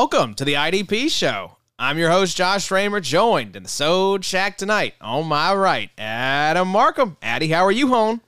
Welcome to the IDP show. I'm your host, Josh Raymer, joined in the Sode Shack tonight. On my right, Adam Markham. Addy, how are you, hon?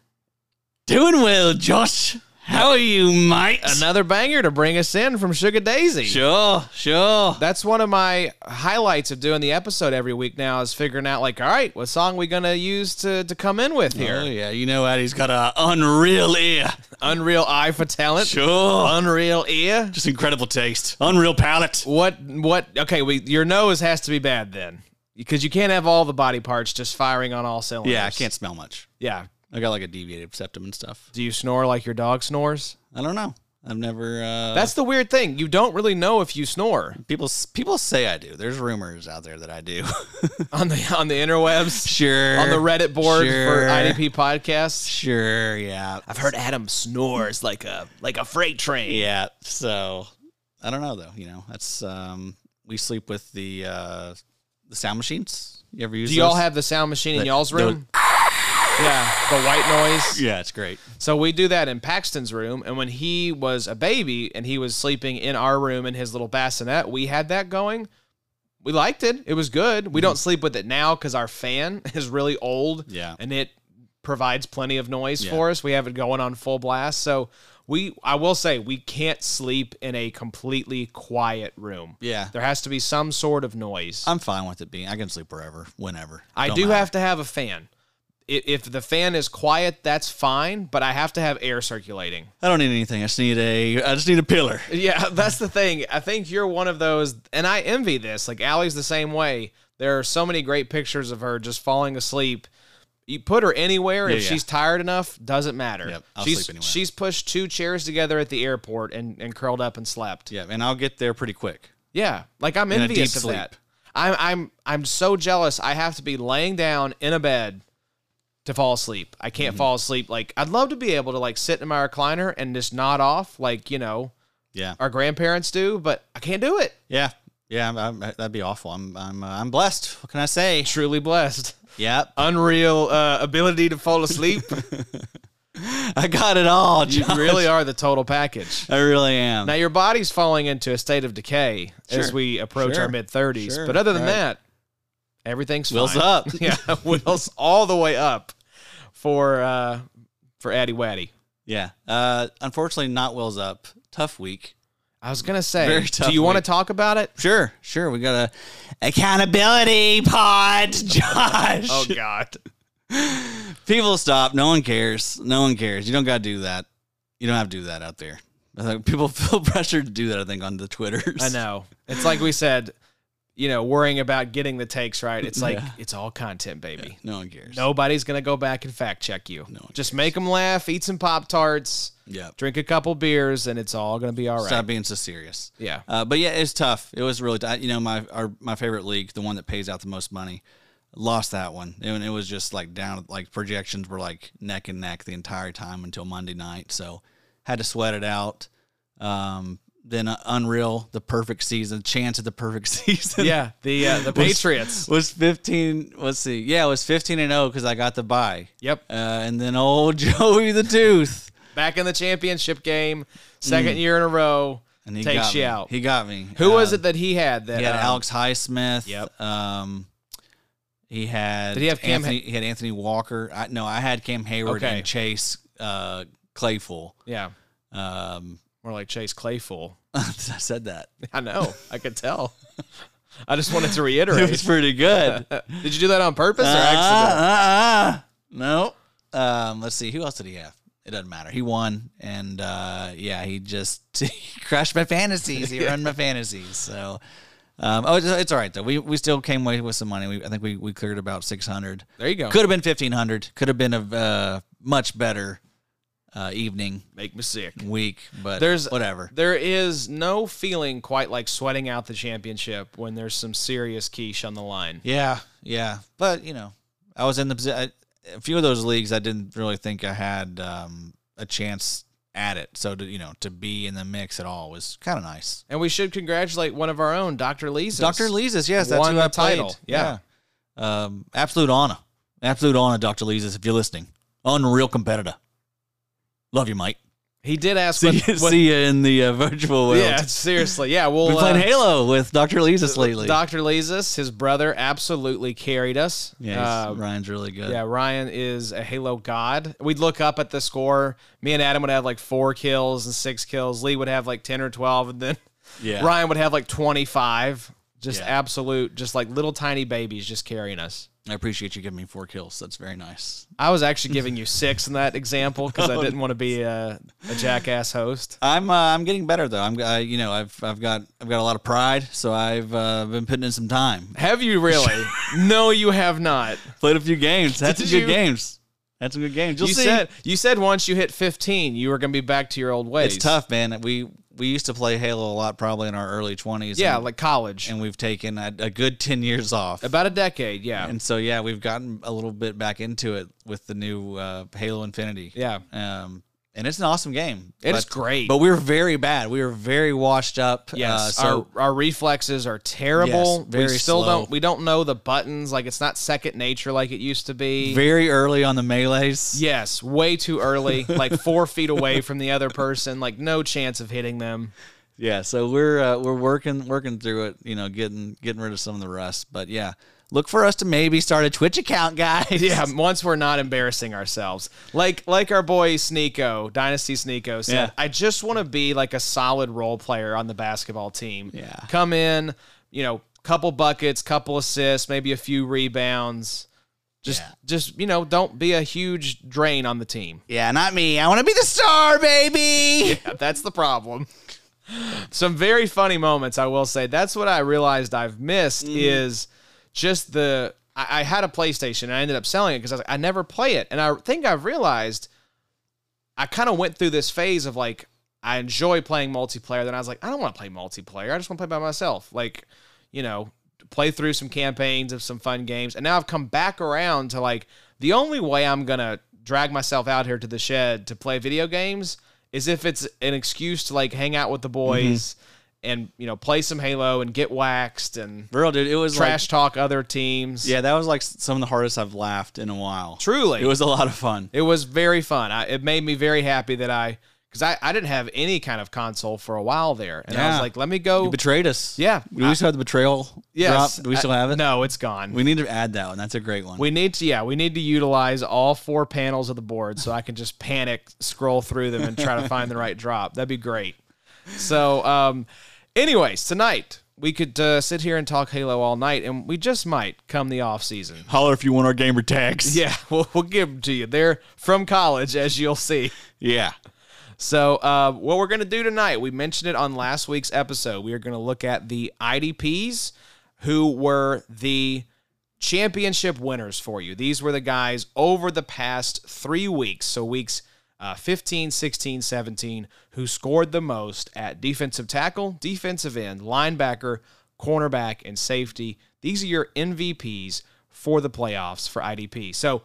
Doing well, Josh. How are you, mate? Another banger to bring us in from Sugar Daisy. Sure, sure. That's one of my highlights of doing the episode every week now is figuring out, like, all right, what song we going to use to to come in with here? Oh, yeah. You know, Addie's got a unreal ear. Unreal eye for talent. Sure. Unreal ear. Just incredible taste. Unreal palate. What, what, okay, we, your nose has to be bad then. Because you can't have all the body parts just firing on all cylinders. Yeah, I can't smell much. Yeah. I got like a deviated septum and stuff. Do you snore like your dog snores? I don't know. I've never. Uh, That's the weird thing. You don't really know if you snore people. People say I do. There's rumors out there that I do. on the on the interwebs, sure. on the Reddit board Sure. for IDP podcasts. Sure. Yeah. I've heard Adam snores like a like a freight train. Yeah. So I don't know though. You know, that's um. We sleep with the uh the sound machines. You ever use? Do y'all those? have the sound machine in y'all's room? Yeah, the white noise. Yeah, it's great. So we do that in Paxton's room, and when he was a baby and he was sleeping in our room in his little bassinet, we had that going. We liked it. It was good. We mm-hmm. don't sleep with it now because our fan is really old. Yeah. and it provides plenty of noise Yeah. for us. We have it going on full blast. So we, I will say, we can't sleep in a completely quiet room. Yeah. There has to be some sort of noise. I'm fine with it being. I can sleep wherever, whenever. I Don't do matter. have to have a fan. If the fan is quiet, that's fine, but I have to have air circulating. I don't need anything. I just need a. I just need a pillar. Yeah, that's the thing. I think you're one of those, and I envy this. Like Allie's the same way. There are so many great pictures of her just falling asleep. You put her anywhere, Yeah, if yeah. she's tired enough, doesn't matter. Yep, I'll she's sleep anywhere. she's pushed two chairs together at the airport and, and curled up and slept. Yeah, and I'll get there pretty quick. Yeah, like I'm In envious of sleep. that. I'm I'm I'm so jealous. I have to be laying down in a bed to fall asleep. I Mm-hmm. can't fall asleep. Like I'd love to be able to like sit in my recliner and just nod off, like you know Yeah, our grandparents do, but I can't do it. yeah, yeah. I'm, I'm, that'd be awful. I'm, I'm, uh, I'm blessed. What can I say? Truly blessed. Yep, Unreal uh, ability to fall asleep. I got it all. you really are the total package. I really am. Now your body's falling into a state of decay as we approach Sure. our mid thirties. Sure. But other than Right. that, everything's Wheels fine. up. yeah, wheels all the way up for uh for Addy Waddy. yeah. Uh, unfortunately, not wheels up. Tough week. I was gonna say, Very do you want to week. talk about it? Sure, sure. We got a accountability pod, Josh. Oh God, People stop. No one cares. No one cares. You don't got to do that. You don't have to do that out there. I think people feel pressured to do that. I think on the Twitters. I know. It's like we said, you know, worrying about getting the takes right. It's like Yeah. it's all content, baby. No one cares. Nobody's gonna go back and fact check you. No Just make them laugh, eat some pop tarts, Yeah. drink a couple beers, and it's all gonna be all right. Stop being so serious. Yeah. Uh, but yeah, it's tough. It was really, t- you know, my our my favorite league, the one that pays out the most money, lost that one, and it was just like down. Like projections were like neck and neck the entire time until Monday night. So had to sweat it out. Um, then uh, Unreal, the perfect season, chance at the perfect season. Yeah, the uh, the Patriots. was 15 let's see yeah it was 15 and 0 because i got the buy Yep. uh, and then old joey the tooth Back in the championship game, second year in a row, Mm. and he takes got you me. out. he got me Who was Um, it that he had? That he had um, alex highsmith Yep. um he had Did he have Cam anthony, he had anthony walker I, no i had cam hayward Okay. and chase uh claypool Yeah, um more like Chase Claypool. i said that I know. I could tell. I just wanted to reiterate. it was pretty good Did you do that on purpose or Uh, accident? uh, uh. No. Um, let's see. Who else did he have? It doesn't matter. He won, and uh, yeah, he just he crushed my fantasies. He ruined my fantasies. So, um, oh, it's, it's all right though. We we still came away with some money. We, I think we, we cleared about six hundred. There you go. Could have been fifteen hundred. Could have been a uh, much better uh, evening Make me sick. week, but There's whatever. There is no feeling quite like sweating out the championship when there's some serious quiche on the line. Yeah, yeah, but you know, I was in the I- a few of those leagues. I didn't really think I had um, a chance at it. So to you know to be in the mix at all was kind of nice. And we should congratulate one of our own, Dr. Lee's. Doctor Leesus, yes, that's Won who I title, played. yeah. Yeah. Um, absolute honor, absolute honor, Doctor Leesus. If you're listening, unreal competitor. Love you, Mike. He did ask See, what, you- what- see you in the uh, virtual world. Yeah, seriously. Yeah, we'll We're playing uh, Halo with Dr. Leesus lately. Dr. Leesus, his brother, absolutely carried us. yeah, Uh, Ryan's really good. yeah, Ryan is a Halo god. We'd look up at the score. Me and Adam would have like four kills and six kills. Lee would have like 10 or 12. And then Yeah. Ryan would have like 25. Just Yeah. absolute, just like little tiny babies just carrying us. I appreciate you giving me four kills. That's very nice. I was actually giving you six in that example because I didn't want to be a, a jackass host. I'm uh, I'm getting better though. I'm I, you know I've I've got I've got a lot of pride, so I've uh, been putting in some time. Have you really? no, you have not. Played a few games. Had some good you- games. Had some good games. You'll you see. said you said once you hit 15, you were going to be back to your old ways. it's tough, man. We we used to play Halo a lot, probably in our early 20s. Yeah, and, like college. and we've taken a, a good 10 years off. About a decade, yeah. And so yeah, we've gotten a little bit back into it with the new uh, Halo Infinity. Yeah. Um, and it's an awesome game. It is But- great. But we were very bad. We were very washed up. Yes, Uh, so our our reflexes are terrible. Yes, very we still slow. don't we don't know the buttons. Like it's not second nature like it used to be. very early on the melees. yes, way too early. like four feet away from the other person. Like no chance of hitting them. Yeah, so we're uh, we're working working through it, you know, getting getting rid of some of the rust. But yeah, look for us to maybe start a Twitch account, guys. Yeah, once we're not embarrassing ourselves. Like like our boy Sneeko, Dynasty Sneeko said, Yeah. I just want to be like a solid role player on the basketball team. Yeah. Come in, you know, couple buckets, couple assists, maybe a few rebounds. Just Yeah. just, you know, don't be a huge drain on the team. Yeah, not me. I want to be the star, baby. Yeah, that's the problem. Some very funny moments, I will say. That's what I realized I've missed mm-hmm. is just the. I, I had a PlayStation and I ended up selling it because I was like, I never play it. And I think I've realized I kind of went through this phase of like, I enjoy playing multiplayer. Then I was like, I don't want to play multiplayer. I just want to play by myself. Like, you know, play through some campaigns of some fun games. And now I've come back around to like, the only way I'm going to drag myself out here to the shed to play video games is if it's an excuse to like hang out with the mm-hmm. boys and, you know, play some Halo and get waxed and real dude, it was trash talk other teams. Yeah, that was like some of the hardest I've laughed in a while. Truly. it was a lot of fun. It was very fun. I, it made me very happy that I, because I, I didn't have any kind of console for a while there. And I was like, let me go. You betrayed us. Yeah. Do we still have the betrayal yes. drop? Do we still have it? No, it's gone. We need to add that one. That's a great one. We need to, yeah, we need to utilize all four panels of the board so I can just panic, scroll through them, and try to find the right drop. That'd be great. So, um, anyways, tonight we could uh, sit here and talk Halo all night, and we just might come the off season. Holler if you want our gamer tags. Yeah, we'll, we'll give them to you. They're from college, as you'll see. Yeah. So, uh, what we're going to do tonight, we mentioned it on last week's episode. We are going to look at the IDPs who were the championship winners for you. These were the guys over the past three weeks, so weeks uh, 15, 16, 17, who scored the most at defensive tackle, defensive end, linebacker, cornerback, and safety. These are your MVPs for the playoffs for IDP. So,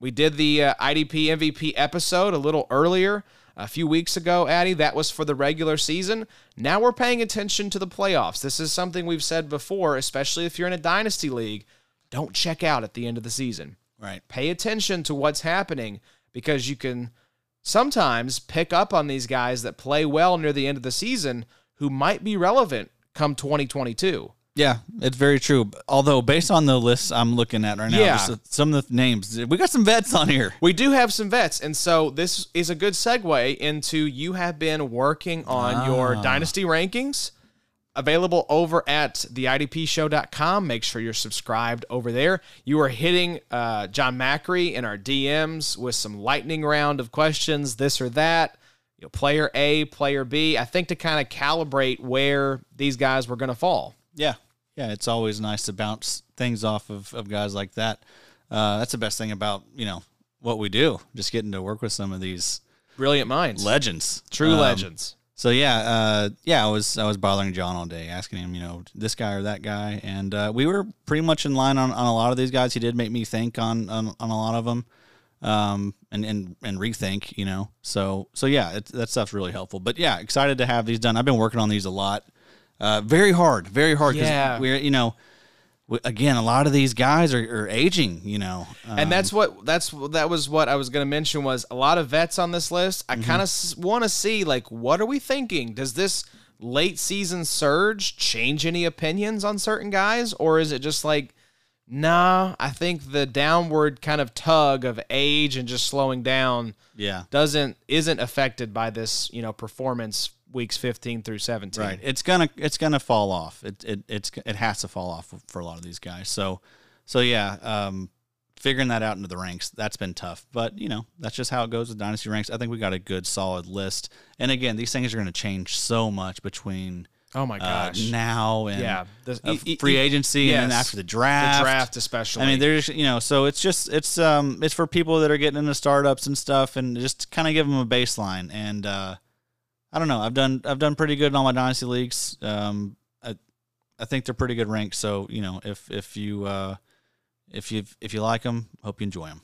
we did the uh, IDP MVP episode a little earlier, a few weeks ago, Addy. That was for the regular season. Now we're paying attention to the playoffs. This is something we've said before, especially if you're in a dynasty league. Don't check out at the end of the season. Right. Pay attention to what's happening because you can sometimes pick up on these guys that play well near the end of the season who might be relevant come 2022. Yeah, it's very true. Although based on the list I'm looking at right now, Yeah. some of the names we got some vets on here. We do have some vets, and so this is a good segue into you have been working on your ah. dynasty rankings. Available over at theidpshow.com. Make sure you're subscribed over there. You are hitting uh, John Macri in our DMs with some lightning round of questions, this or that. You know, player A, player B. I think to kind of calibrate where these guys were going to fall. Yeah, yeah, it's always nice to bounce things off of, of guys like that. Uh, that's the best thing about you know what we do, just getting to work with some of these Brilliant minds, legends, true Um, legends. So yeah, uh, yeah, I was I was bothering John all day, asking him, you know, this guy or that guy, and uh, we were pretty much in line on, on a lot of these guys. He did make me think on on, on a lot of them, um, and and and rethink, you know. So so yeah, it, that stuff's really helpful. But yeah, excited to have these done. I've been working on these a lot, uh, very hard, very hard. Yeah. we're you know again, a lot of these guys are, are aging. You know, and Um, that's what that's that was what I was going to mention was a lot of vets on this list. I kind of want to see like what are we thinking? Does this late season surge change any opinions on certain guys, or is it just like, nah? I think the downward kind of tug of age and just slowing down yeah. doesn't isn't affected by this you know performance weeks 15 through 17 Right. It's gonna it's gonna fall off. It it it's it has to fall off for a lot of these guys. So so yeah, um, figuring that out into the ranks that's been tough. But you know that's just how it goes with dynasty ranks. I think we got a good solid list. And again, these things are going to change so much between oh my uh, gosh now and yeah the, uh, free agency and then after the draft. the draft especially I mean, there's you know, so it's just it's um it's for people that are getting into startups and stuff, and just kind of give them a baseline. And uh, I don't know, I've done I've done pretty good in all my dynasty leagues. Um, I I think they're pretty good ranks. So you know, if if you uh, if you if you like them, hope you enjoy them.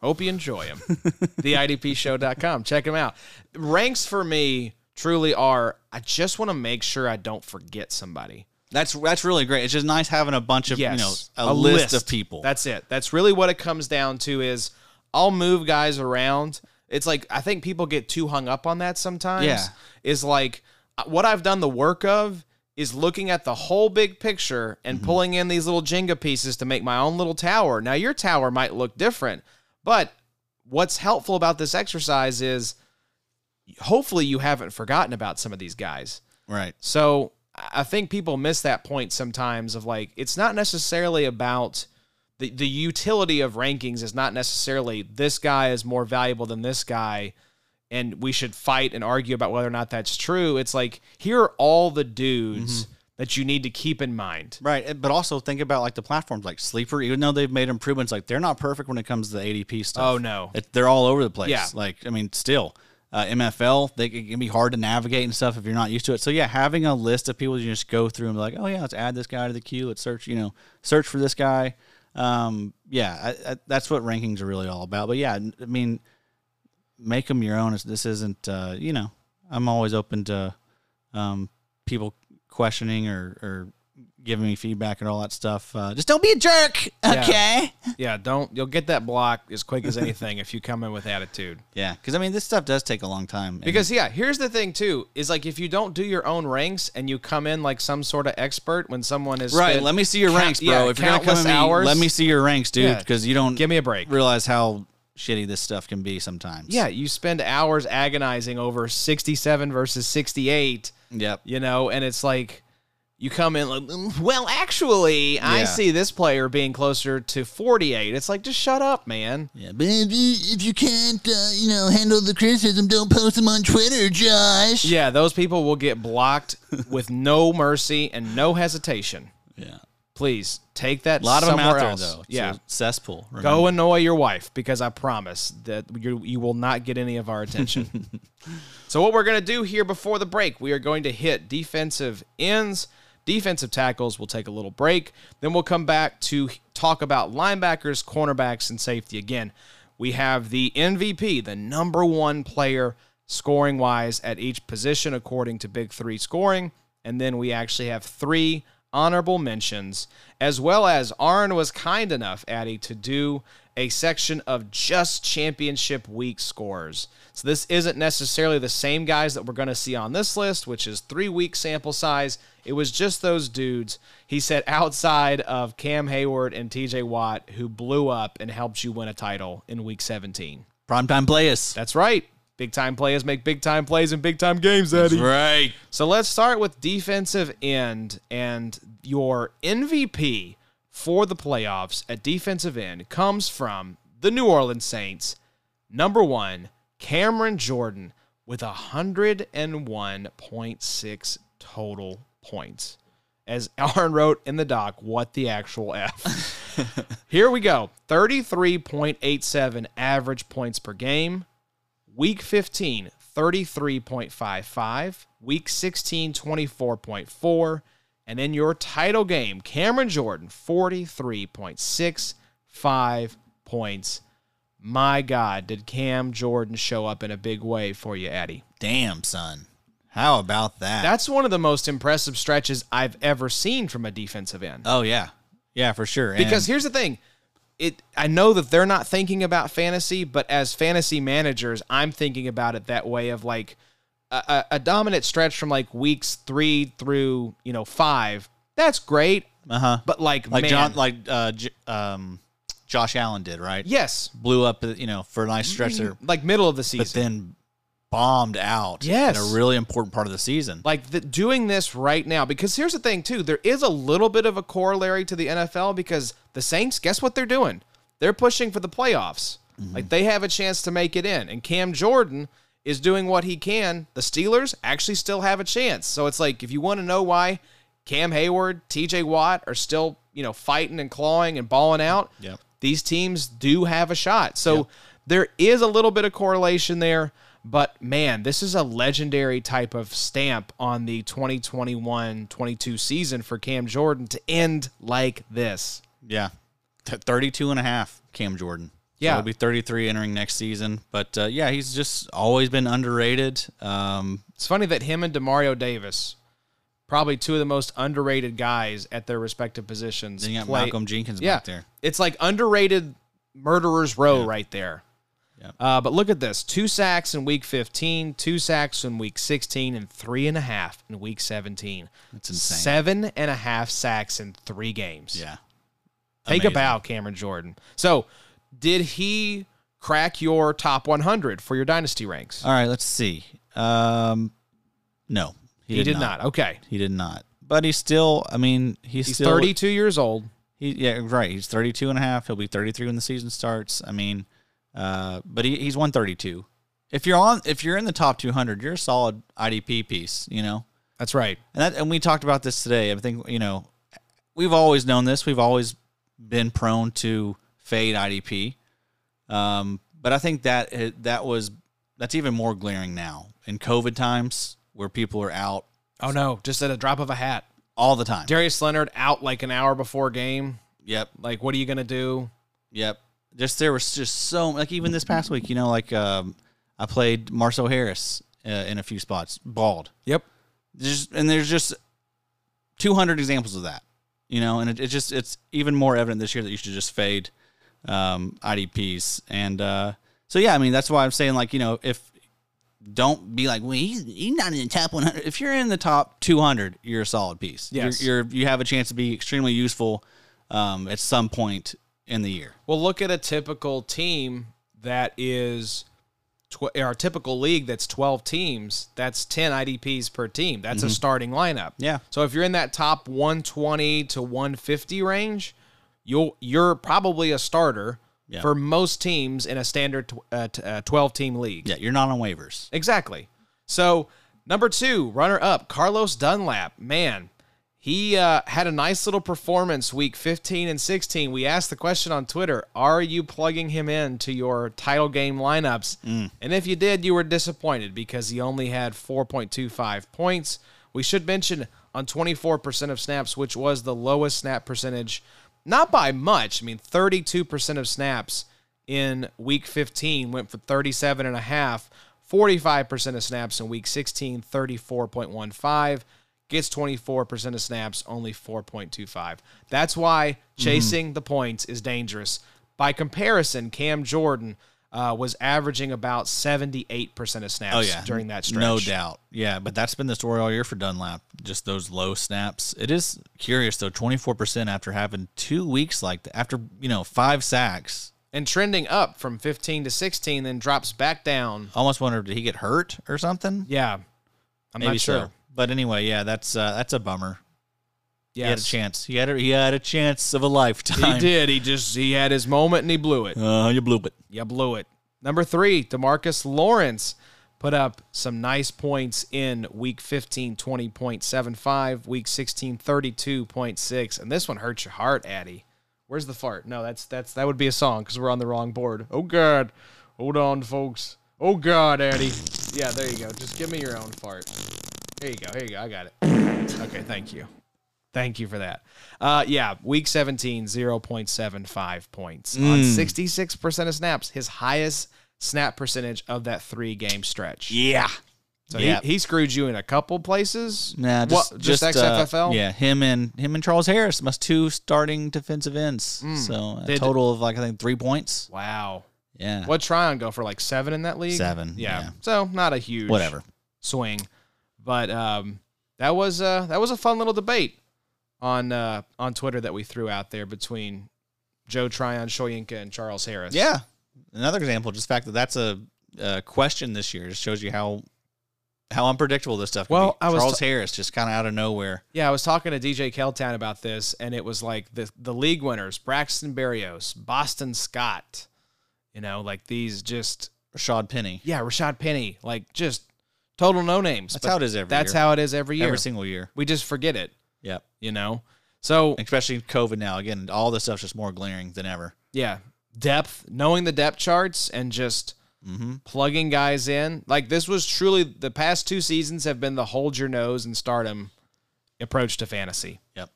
Hope you enjoy them. TheIDPShow.com. Check them out. Ranks for me truly are I just want to make sure I don't forget somebody. That's that's really great. It's just nice having a bunch of Yes. you know a, list, of people. That's it. That's really what it comes down to is I'll move guys around. It's like I think people get too hung up on that sometimes. Yeah. Is like uh, what I've done the work of is looking at the whole big picture Mm-hmm. and pulling in these little Jenga pieces to make my own little tower. Now your tower might look different, but what's helpful about this exercise is hopefully you haven't forgotten about some of these guys. right. So I think people miss that point sometimes of like it's not necessarily about the the utility of rankings is not necessarily this guy is more valuable than this guy and we should fight and argue about whether or not that's true. It's like here are all the dudes that you need to keep in mind. Right, but also think about like the platforms like Sleeper. Even though they've made improvements, like they're not perfect when it comes to the ADP stuff. Oh no. It, they're all over the place. Yeah. Like, I mean, still, uh, MFL, they it can be hard to navigate and stuff if you're not used to it. So, yeah, having a list of people you just go through and be like, oh, yeah, let's add this guy to the queue. Let's search, you know, search for this guy. Um, yeah, I, I, that's what rankings are really all about. But yeah, I mean, make them your own. This isn't, uh, you know, I'm always open to um, people questioning or, or giving me feedback and all that stuff. Uh, just don't be a jerk, Yeah. okay? Yeah, don't you'll get that block as quick as anything if you come in with attitude. Yeah, because I mean, this stuff does take a long time. Because yeah, here's the thing too: is like if you don't do your own ranks and you come in like some sort of expert when someone is right, let me see your count- ranks, bro. yeah, if you're come countless at me, hours, let me see your ranks, dude, Yeah. because you don't give me a break. realize how shitty this stuff can be sometimes. Yeah, you spend hours agonizing over 67 versus 68, Yep. you know, and it's like you come in like, "Mm, well, actually, I see this player being closer to 48. It's like, just shut up, man. Yeah, But if you, if you can't, uh, you know, handle the criticism, don't post them on Twitter, Josh. Yeah, those people will get blocked with no mercy and no hesitation. yeah. Please take that A lot of them out there else. though. It's yeah. cesspool. Go annoy your wife because I promise that you, you will not get any of our attention. so, what we're going to do here before the break, we are going to hit defensive ends, defensive tackles. We'll take a little break. Then we'll come back to talk about linebackers, cornerbacks, and safety again. We have the MVP, the number one player scoring wise at each position according to Big Three scoring. And then we actually have three honorable mentions, as well as Arn was kind enough, Addy, to do a section of just championship week scores. So this isn't necessarily the same guys that we're going to see on this list, which is three week sample size. It was just those dudes. He said outside of Cam Hayward and TJ Watt, who blew up and helped you win a title in week 17. Primetime players. That's right. Big time players make big time plays in big time games, Eddie. right. So let's start with defensive end and your MVP for the playoffs at defensive end comes from the New Orleans Saints. Number one, Cameron Jordan with 101.6 total points. As Aaron wrote in the doc, what the actual F. Here we go 33.87 average points per game. Week 15, 33.55. Week 16, 24.4. And in your title game, Cameron Jordan, 43.65 points. My God, did Cam Jordan show up in a big way for you, Addy? Damn, son. How about that? That's one of the most impressive stretches I've ever seen from a defensive end. oh yeah. Yeah, for sure. Because And- here's the thing. It I know that they're not thinking about fantasy, but as fantasy managers, I'm thinking about it that way of like a, a, dominant stretch from like weeks three through, you know, five. That's great. uh-huh. But like, like man, John, like uh, J- um, Josh Allen did, right? yes, blew up, you know, for a nice stretch there, like middle of the season. but then bombed out. Yes. in a really important part of the season. like the, doing this right now because here's the thing too there is a little bit of a corollary to the NFL because the Saints guess what they're doing they're pushing for the playoffs mm-hmm. like they have a chance to make it in and Cam Jordan is doing what he can the Steelers actually still have a chance so it's like if you want to know why Cam Hayward TJ Watt are still you know fighting and clawing and balling out Yep. these teams do have a shot. So there is a little bit of correlation there, but man, this is a legendary type of stamp on the 2021-22 season for Cam Jordan to end like this. Yeah. T- 32 and a half, Cam Jordan. Yeah. So he'll be 33 entering next season. But uh, yeah, he's just always been underrated. Um, It's funny that him and Demario Davis, probably two of the most underrated guys at their respective positions. then you got play- Malcolm Jenkins yeah, back there. It's like underrated murderers row right there. Yep. Uh, but look at this: two sacks in week 15, two sacks in week 16, and three and a half in week 17. That's insane. Seven and a half sacks in three games. Yeah. Take a bow, Cameron Jordan. So, did he crack your top 100 for your dynasty ranks? All right, let's see. Um, no, he, did, not. Okay, He did not. But he's still, I mean, he's, he's still 32 years old. He, yeah, right. He's 32 and a half. He'll be 33 when the season starts. I mean, uh, but he, he's 132. If you're on, if you're in the top 200, you're a solid IDP piece, you know. That's right. And that, and we talked about this today. I think you know, we've always known this. We've always been prone to fade IDP. Um, but I think that that was that's even more glaring now in COVID times where people are out Oh no, just at a drop of a hat. all the time. Darius Leonard out like an hour before game. Yep. Like, what are you gonna do? Yep. Just there was just so like even this past week, you know, like um, I played Marcell Harris uh, in a few spots, bald. Yep. There's, and there's just 200 examples of that, you know, and it, it just it's even more evident this year that you should just fade um, IDPs. And uh, so yeah, I mean that's why I'm saying like you know if don't be like well he's, he's not in the top 100. If you're in the top 200, you're a solid piece. Yes. you're, you're you have a chance to be extremely useful um, at some point in the year. Well, look at a typical team that is tw- our typical league that's 12 teams. That's 10 IDPs per team. That's a starting lineup. Mm-hmm. Yeah. So if you're in that top 120 to 150 range, you'll you're probably a starter Yeah. for most teams in a standard tw- uh, t- uh, 12 team league. Yeah, you're not on waivers. Exactly. So number two, runner up, Carlos Dunlap. Man, he uh, had a nice little performance week 15 and 16. We asked the question on Twitter: Are you plugging him in to your title game lineups? And if you did, you were disappointed because he only had 4.25 points. We should mention on 24% of snaps, which was the lowest snap percentage, not by much. I mean, 32% of snaps in week 15 went for 37 and a half 45% of snaps in week 16 34.15 gets 24% of snaps only 4.25 that's why chasing the points is dangerous by comparison cam jordan uh, was averaging about 78% of snaps Oh yeah, during that stretch no doubt. Yeah, but that's been the story all year for Dunlap. Just those low snaps. It is curious though. Twenty four percent after having two weeks like that, after you know five sacks. and trending up from 15 to 16 then drops back down Almost wondered did he get hurt or something? yeah i'm Maybe not sure so. But anyway, yeah, that's uh, that's a bummer. He had a chance. He had a, he had a chance of a lifetime. he did he just he had his moment and he blew it Uh, you blew it. You blew it. Number three, Demarcus Lawrence put up some nice points in week 15, 20.75, week 16, 32.6. And this one hurts your heart, Addy. Where's the fart? No, that's that's that would be a song because we're on the wrong board. Oh God. Hold on, folks. Oh God, Addy. Yeah, there you go. Just give me your own fart. Here you go. Here you go. I got it. Okay, thank you. Thank you for that. Uh, yeah, week 17, 0.75 points on 66% of snaps, his highest snap percentage of that three game stretch. Yeah. So Yeah. he, he screwed you in a couple places. Nah, just What, just, just, uh, XFFL. yeah, him and him and Charles Harris must two starting defensive ends. So a. Did- total of like I think three points. Wow. Yeah, What Tryon go for like seven in that league? Seven, Yeah. yeah. So not a huge whatever. swing, but um, that was uh that was a fun little debate on uh on Twitter that we threw out there between Joe Tryon, Shoyinka, and Charles Harris. Yeah, another example. Just the fact that that's a, a question this year just shows you how how unpredictable this stuff. Can Well, be. I was Charles t- Harris just kind of out of nowhere. Yeah, I was talking to DJ Kelltown about this, and it was like the the league winners: Braxton Berrios, Boston Scott. You know, like these just Rashad Penny. yeah, Rashad Penny, like just total no names. That's how it is every That's year. how it is every year. every single year. we just forget it. Yep. You know, so Especially COVID now. Again, all this stuff's just more glaring than ever. yeah, depth, knowing the depth charts, and just Mm-hmm. plugging guys in. Like this was truly the past two seasons have been the hold your nose and stardom approach to fantasy. Yep.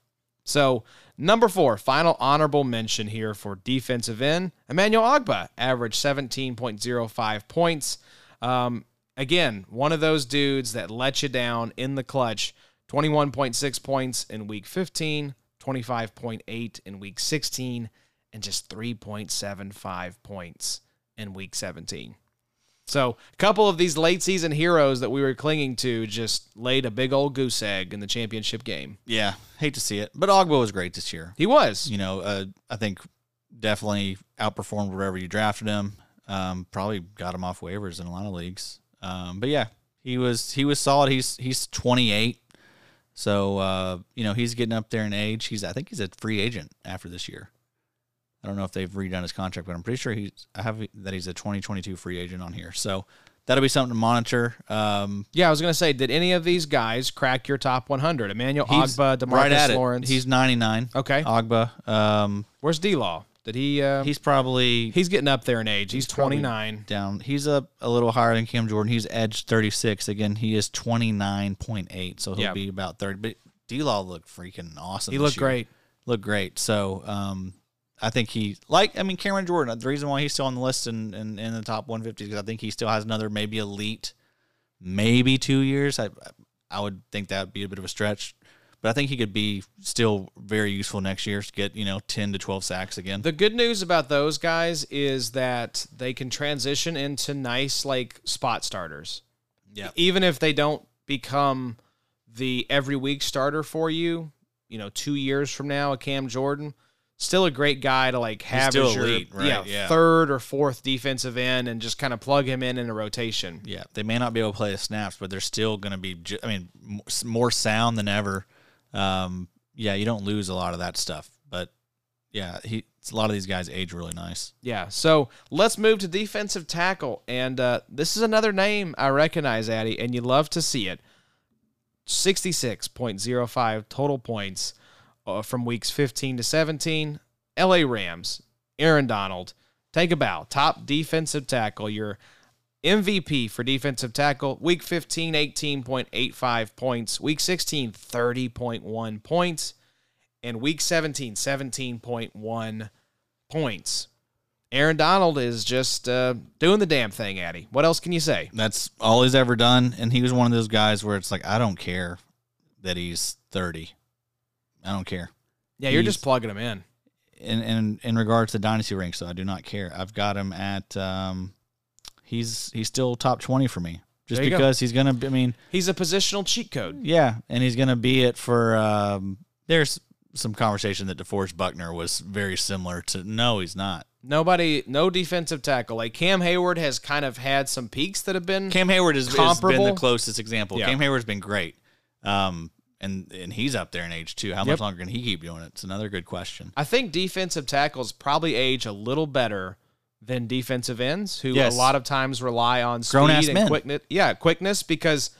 So, number four, final honorable mention here for defensive end. Emmanuel Ogbah averaged 17.05 points. Um, again, one of those dudes that let you down in the clutch. 21.6 points in week 15, 25.8 in week 16, and just 3.75 points in week 17. So, a couple of these late season heroes that we were clinging to just laid a big old goose egg in the championship game. Yeah. Hate to see it, but Ogbah was great this year. He was. You know, uh, I think definitely outperformed wherever you drafted him. Um, probably got him off waivers in a lot of leagues. Um, but yeah, he was he was solid. He's he's 28, so uh, you know he's getting up there in age. He's I think he's a free agent after this year. I don't know if they've redone his contract, but I'm pretty sure he's I have that he's a 2022 free agent on here. So that'll be something to monitor. Um, Yeah, I was gonna say, did any of these guys crack your top 100? Emmanuel Ogbah, Demarcus right Lawrence. it. He's 99. okay. Ogbah. Um, Where's D Law? Did he? Uh, he's probably he's getting up there in age. He's, probably 29. down. He's up a little higher than Cam Jordan. He's edged 36. Again, he is 29.8, so he'll Yeah. be about 30. But D Law looked freaking awesome. He looked year. great. Looked great. So um, I think he, like, I mean, Cameron Jordan, the reason why he's still on the list and in, in, the top 150 is because I think he still has another maybe elite, maybe two years. I, I would think that would be a bit of a stretch. But I think he could be still very useful next year to get, you know, 10 to 12 sacks again. The good news about those guys is that they can transition into nice like spot starters. Yeah. Even if they don't become the every week starter for you, you know, two years from now, a Cam Jordan, still a great guy to like have as your elite, right? yeah, Yeah. third or fourth defensive end and just kind of plug him in in a rotation. Yeah, they may not be able to play the snaps, but they're still going to be. I mean, more sound than ever. Um, yeah, you don't lose a lot of that stuff, but yeah, he a lot of these guys age really nice. Yeah. So let's move to defensive tackle. And uh, this is another name I recognize, Addy, and you love to see it. 66.05 total points uh, from weeks 15 to 17. LA Rams, Aaron Donald, take a bow. Top defensive tackle. Your MVP for defensive tackle. Week 15, 18.85 points. Week 16, 30.1 points. And week 17, 17.1 points. Aaron Donald is just uh, doing the damn thing, Addy. What else can you say? That's all he's ever done, and he was one of those guys where it's like I don't care that he's thirty. I don't care. Yeah, you're He's- just plugging him in. In in in regards to dynasty ranks, so I do not care. I've got him at um, he's he's still top twenty for me, just you go. because he's gonna. Be, I mean, He's a positional cheat code. Yeah, and he's going to be it for. Um, there's some conversation that DeForest Buckner was very similar to. No, he's not. Nobody, no defensive tackle. Like Cam Hayward has kind of had some peaks that have been. Cam Hayward has, has been the closest example. Yeah. Cam Hayward's been great, um, and and he's up there in age too. How Yep. much longer can he keep doing it? It's another good question. I think defensive tackles probably age a little better than defensive ends, who Yes. a lot of times rely on speed and men. quickness. Yeah, quickness because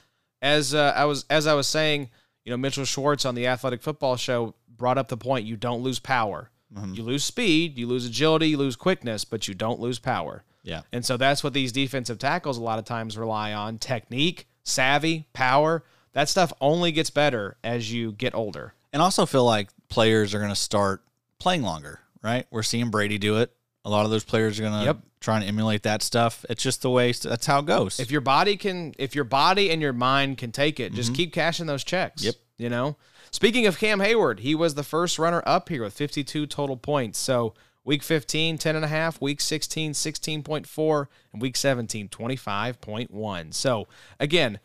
as uh, I was as I was saying, you know, Mitchell Schwartz on the Athletic Football Show brought up the point: you don't lose power, Mm-hmm. you lose speed, you lose agility, you lose quickness, but you don't lose power. Yeah, And so that's what these defensive tackles a lot of times rely on: technique, savvy, power. That stuff only gets better as you get older. and also feel like players are going to start playing longer. Right, we're seeing Brady do it. A lot of those players are gonna Yep. try and emulate that stuff. It's just the way. That's how it goes. If your body can, if your body and your mind can take it, just mm-hmm. keep cashing those checks. Yep. You know. Speaking of Cam Hayward, he was the first runner up here with 52 total points. So week 15, 10 and a half, week 16, 16.4, and week 17, 25.1. So again,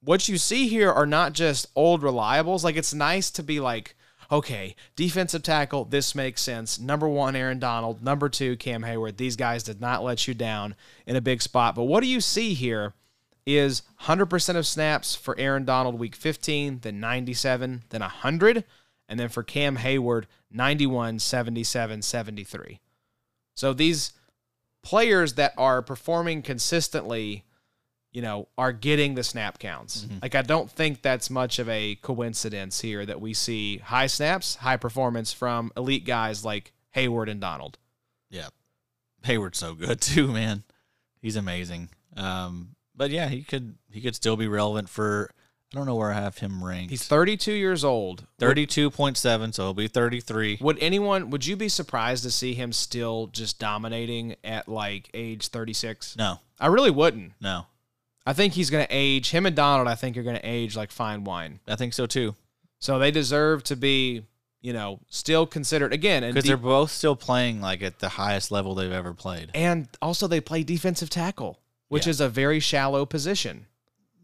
what you see here are not just old reliables. Like it's nice to be like, okay, defensive tackle, this makes sense. Number one, Aaron Donald. Number two, Cam Hayward. These guys did not let you down in a big spot. But what do you see here is 100% of snaps for Aaron Donald week 15, then 97, then 100. And then for Cam Hayward, 91, 77, 73. So these players that are performing consistently you know, are getting the snap counts. Like I don't think that's much of a coincidence here that we see high snaps, high performance from elite guys like Hayward and Donald. yeah, Hayward's so good too, man. He's amazing. Um, but yeah, he could he could still be relevant for. I don't know where I have him ranked. He's 32 years old. thirty-two point seven, so he'll be thirty-three. Would anyone would you be surprised to see him still just dominating at like age 36? No, I really wouldn't. no, I think he's going to age him and Donald I think are going to age like fine wine. I think so too. So they deserve to be, you know, still considered again Because de- they're both still playing like at the highest level they've ever played. and also they play defensive tackle, which Yeah. is a very shallow position.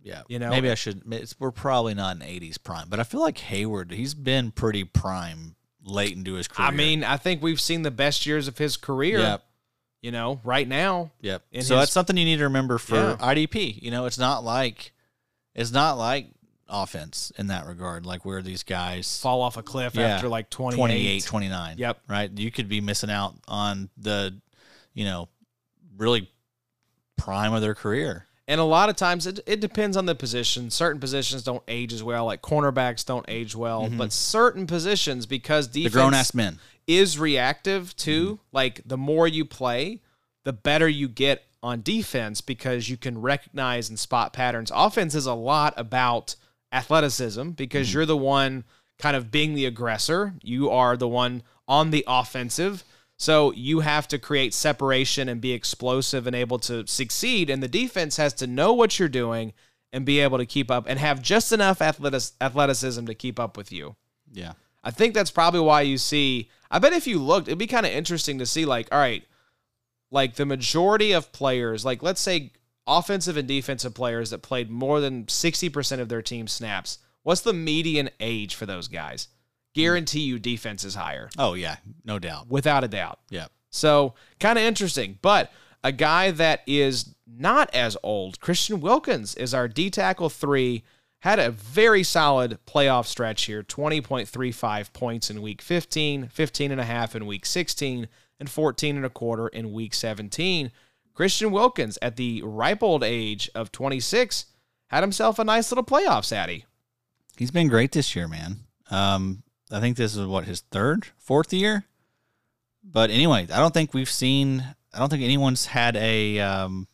Yeah, You know- maybe I should. It's, we're probably not in '80s prime, but I feel like Hayward. He's been pretty prime late into his career. I mean, I think we've seen the best years of his career. Yep. You know, right now. Yep. so his- that's something you need to remember for Yeah. IDP. You know, it's not like it's not like offense in that regard, like where these guys Fall off a cliff Yeah. after like 28. 28, 29. Yep. Right. You could be missing out on the, you know, really prime of their career. And a lot of times it, it depends on the position. Certain positions don't age as well, like cornerbacks don't age well, but certain positions, because Mm-hmm. The defense grown ass men. is reactive too, Mm-hmm. like the more you play, the better you get on defense because you can recognize and spot patterns. Offense is a lot about athleticism because Mm-hmm. you're the one kind of being the aggressor. You are the one on the offensive. So you have to create separation and be explosive and able to succeed. And the defense has to know what you're doing and be able to keep up and have just enough athletic- athleticism to keep up with you. Yeah. I think that's probably why you see. I bet if you looked, it'd be kind of interesting to see, like, all right, like the majority of players, like, let's say offensive and defensive players that played more than 60% of their team snaps, what's the median age for those guys? Guarantee you defense is higher, Oh yeah, no doubt. without a doubt. Yeah. So kind of interesting. But a guy that is not as old, Christian Wilkins, is our D tackle three. Had a very solid playoff stretch here 20.35 points in week 15, 15 and a half in week 16, and 14 and a quarter in week 17. Christian Wilkins, at the ripe old age of 26, had himself a nice little playoff Sadie. He's been great this year, man. Um, I think this is what his third, fourth year. But anyway, I don't think we've seen. I don't think anyone's had a um,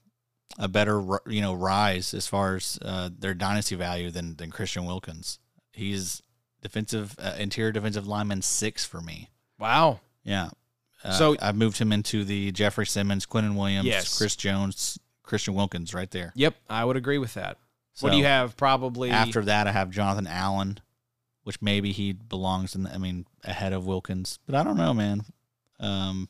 a better you know rise as far as uh, their dynasty value than than Christian Wilkins. He's defensive uh, interior defensive lineman six for me. Wow. Yeah. Uh, So- I've moved him into the Jeffrey Simmons, Quinnen Williams, Yes. Chris Jones, Christian Wilkins right there. Yep, I would agree with that. what do you have? Probably After that, I have Jonathan Allen, which maybe he belongs in. The, I mean, ahead of Wilkins, but I don't know, man. Um,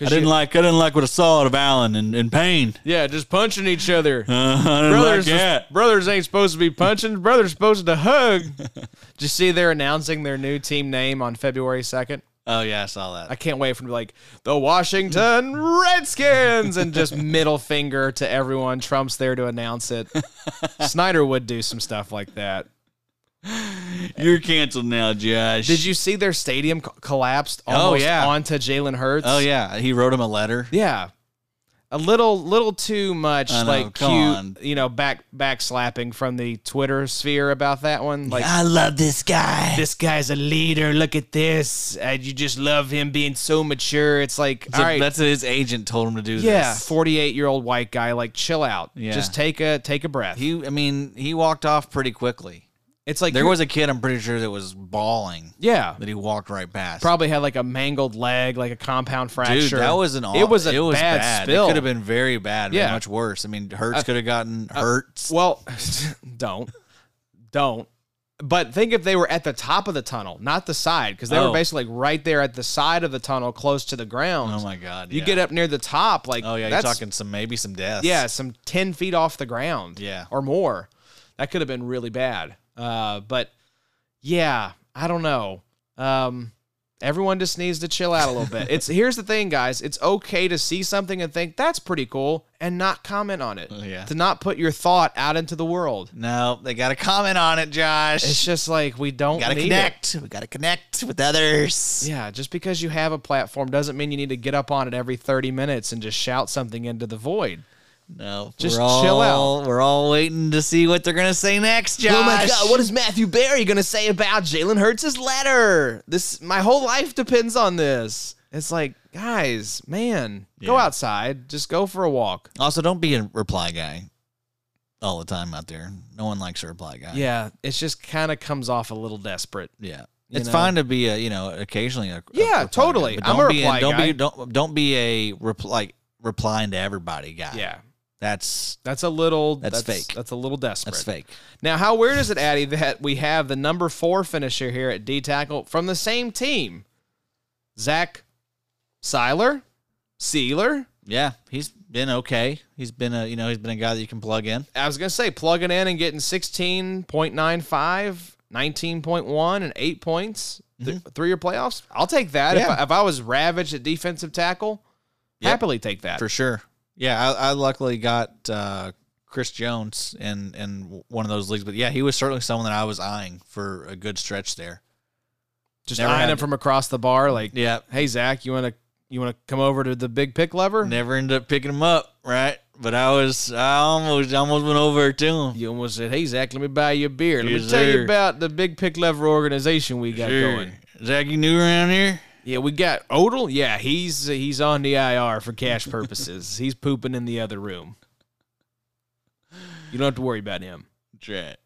I didn't you- like. I didn't like what I saw out of Allen in, in pain. Yeah, just punching each other. Uh, brothers, like brothers ain't supposed to be punching. Brothers supposed to hug. Did you see they're announcing their new team name on February second? Oh yeah, I saw that. I can't wait for them to be like the Washington Redskins and just middle finger to everyone. Trump's there to announce it. Snyder would do some stuff like that. You're canceled now, Josh. Did you see their stadium co- collapsed Oh, almost yeah. onto Jalen Hurts? Oh yeah, he wrote him a letter. Yeah. A little little too much know, like cute, on. you know, back back slapping from the Twitter sphere about that one. Like I love this guy. this guy's a leader. Look at this. And you just love him being so mature. It's like, So all right, That's what his agent told him to do. yeah, this. 48 year old white guy, like chill out. Yeah. Just take a take a breath. He, I mean, he walked off pretty quickly. It's like There was a kid, I'm pretty sure, that was bawling yeah, that he walked right past. probably had like a mangled leg, like a compound fracture. Dude, that was an. Aw- it was a it was bad, bad. spill. It could have been very bad. Yeah. Much worse. I mean, Hurts Uh, could have gotten hurts. Well, don't, don't. But think if they were at the top of the tunnel, not the side, because they were Oh. basically like right there at the side of the tunnel, close to the ground. oh my god! You yeah. get up near the top, like Oh yeah, you're talking some maybe some deaths. yeah, some ten feet off the ground, Yeah. or more. That could have been really bad. Uh, but yeah, I don't know. Um, everyone just needs to chill out a little bit. It's here's the thing, guys. It's okay to see something and think that's pretty cool and not comment on it. Yeah. To not put your thought out into the world. No, they got to comment on it, Josh. It's just like we don't got to need connect. We got to connect with others. Yeah, just because you have a platform doesn't mean you need to get up on it every 30 minutes and just shout something into the void. No, Just we're all, chill out. We're all waiting to see what they're gonna say next, Josh. Oh my god, what is Matthew Berry gonna say about Jalen Hurts' letter? This my whole life depends on this. It's like, guys, man, go outside. Just go for a walk. Also, don't be a reply guy all the time out there. No one likes a reply guy. Yeah, it just kind of comes off a little desperate. yeah. You It's know? fine to be a you know occasionally a a Yeah, reply totally. guy, I'm a be reply don't guy. be don't don't be a reply like replying to everybody guy. Yeah, that's that's a little That's that's, fake. That's a little desperate. that's fake. Now, how weird is it, Addy, that we have the number four finisher here at D tackle from the same team? Zach Seiler, Sealer. Yeah, he's been okay. He's been a you know he's been a guy that you can plug in. I was gonna say plugging in and getting 16.95, 19.1, and eight points th- through your playoffs. I'll take that. If, Mm-hmm. I, if I was ravaged at defensive tackle, Yep. happily take that. For sure. Yeah, I, I luckily got uh, Chris Jones in in one of those leagues, but yeah, he was certainly someone that I was eyeing for a good stretch there. Just Never eyeing had- him from across the bar, like, Yeah, hey Zach, you wanna you wanna come over to the big pick lever? never ended up picking him up, right? But I was I almost almost went over to him. You almost said, "Hey Zach, let me buy you a beer. Let me Yes, tell you sir. about the Big Pick Lever organization we got Sure. going." Zach, you new around here? Yeah, we got Odell. Yeah, he's he's on the IR for cash purposes. he's pooping in the other room. You don't have to worry about him. Right.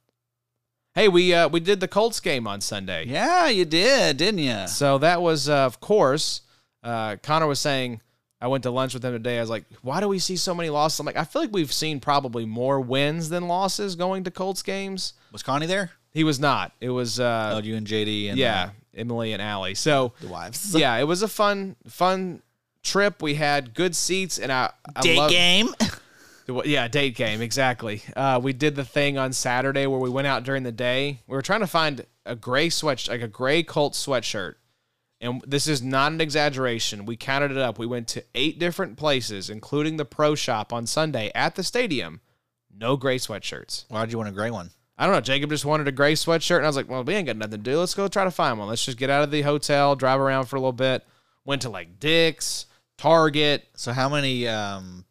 Hey, we uh, we did the Colts game on Sunday. Yeah, you did, didn't you? So that was, uh, of course, uh, Connor was saying. I went to lunch with him today. I was like, "Why do we see so many losses?" I'm like, "I feel like we've seen probably more wins than losses going to Colts games." Was Connie there? He was not. It was uh, oh, you and JD and yeah, uh, Emily and Allie. So the wives. yeah, it was a fun fun trip. We had good seats, and I, I Date love- game. Yeah, date game exactly. Uh, we did the thing on Saturday where we went out during the day. We were trying to find a gray sweat, like a gray Colts sweatshirt, and this is not an exaggeration. We counted it up. We went to eight different places, including the pro shop on Sunday at the stadium. No gray sweatshirts. Why'd you want a gray one? I don't know. Jacob just wanted a gray sweatshirt, and I was like, "Well, we ain't got nothing to do. Let's go try to find one. Let's just get out of the hotel, drive around for a little bit." Went to like Dick's, Target. So how many? um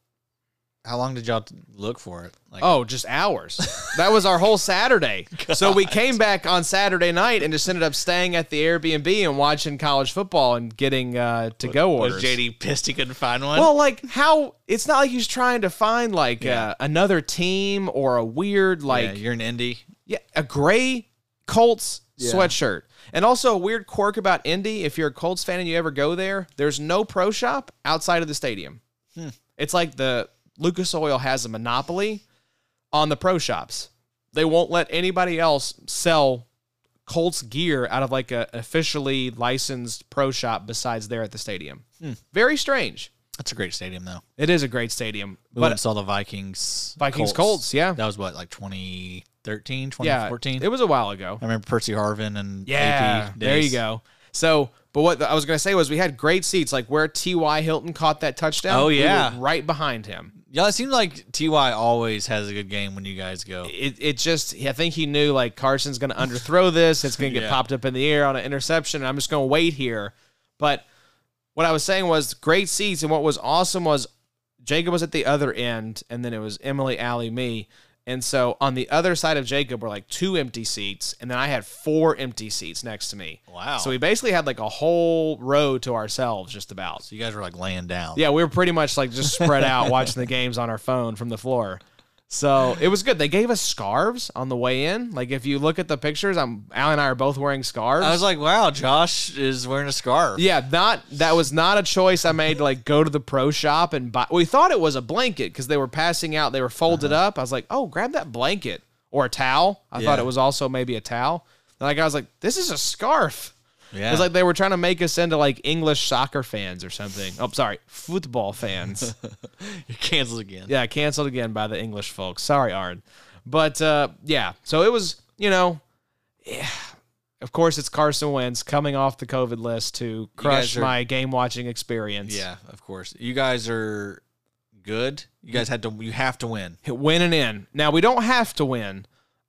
How long did y'all look for it? Like, Oh, just hours. that was our whole Saturday. so we came back on Saturday night and just ended up staying at the Airbnb and watching college football and getting uh, to go was orders. JD pissed he couldn't find one? Well, like how it's not like he's trying to find like Yeah. uh, another team or a weird like yeah, you're an indie. Yeah, a gray Colts Yeah. sweatshirt. And also a weird quirk about Indy, if you're a Colts fan and you ever go there, there's no pro shop outside of the stadium. Hmm. It's like the Lucas Oil has a monopoly on the pro shops. They won't let anybody else sell Colts gear out of like a officially licensed pro shop besides there at the stadium. Hmm. Very strange. That's a great stadium, though. It is a great stadium. We went But and saw the Vikings. Vikings Colts, yeah. That was what, like 2013, Yeah, 2014? it was a while ago. I remember Percy Harvin and Yeah, there you go. So, but what I was going to say was we had great seats, like where T.Y. Hilton caught that touchdown. Oh, we yeah. right behind him. Yeah, it seems like Ty always has a good game when you guys go. It, it just, I think he knew like Carson's going to underthrow this. It's going to get Yeah. popped up in the air on an interception. And I'm just going to wait here. But what I was saying was great seats. And what was awesome was Jacob was at the other end, and then it was Emily, Allie, me. And so on the other side of Jacob were like two empty seats, and then I had four empty seats next to me. Wow. So we basically had like a whole row to ourselves, just about. So you guys were like laying down. Yeah, we were pretty much like just spread out watching the games on our phone from the floor. So it was good. They gave us scarves on the way in. Like if you look at the pictures, I'm Al and I are both wearing scarves. I was like, wow, Josh is wearing a scarf. yeah, not that was not a choice I made to like go to the pro shop and buy. We thought it was a blanket because they were passing out. They were folded uh-huh. up. I was like, oh, grab that blanket or a towel. I thought it was also maybe a towel. And like I was like, this is a scarf. Yeah. It's like they were trying to make us into like English soccer fans or something. Oh, sorry, football fans. You're canceled again. yeah, canceled again by the English folks. Sorry, Arn. But uh, yeah, so it was, you know, yeah. Of course, it's Carson Wentz coming off the COVID list to crush are- my game watching experience. Yeah, of course. You guys are good. You guys had to. You have to win. win and in. Now we don't have to win,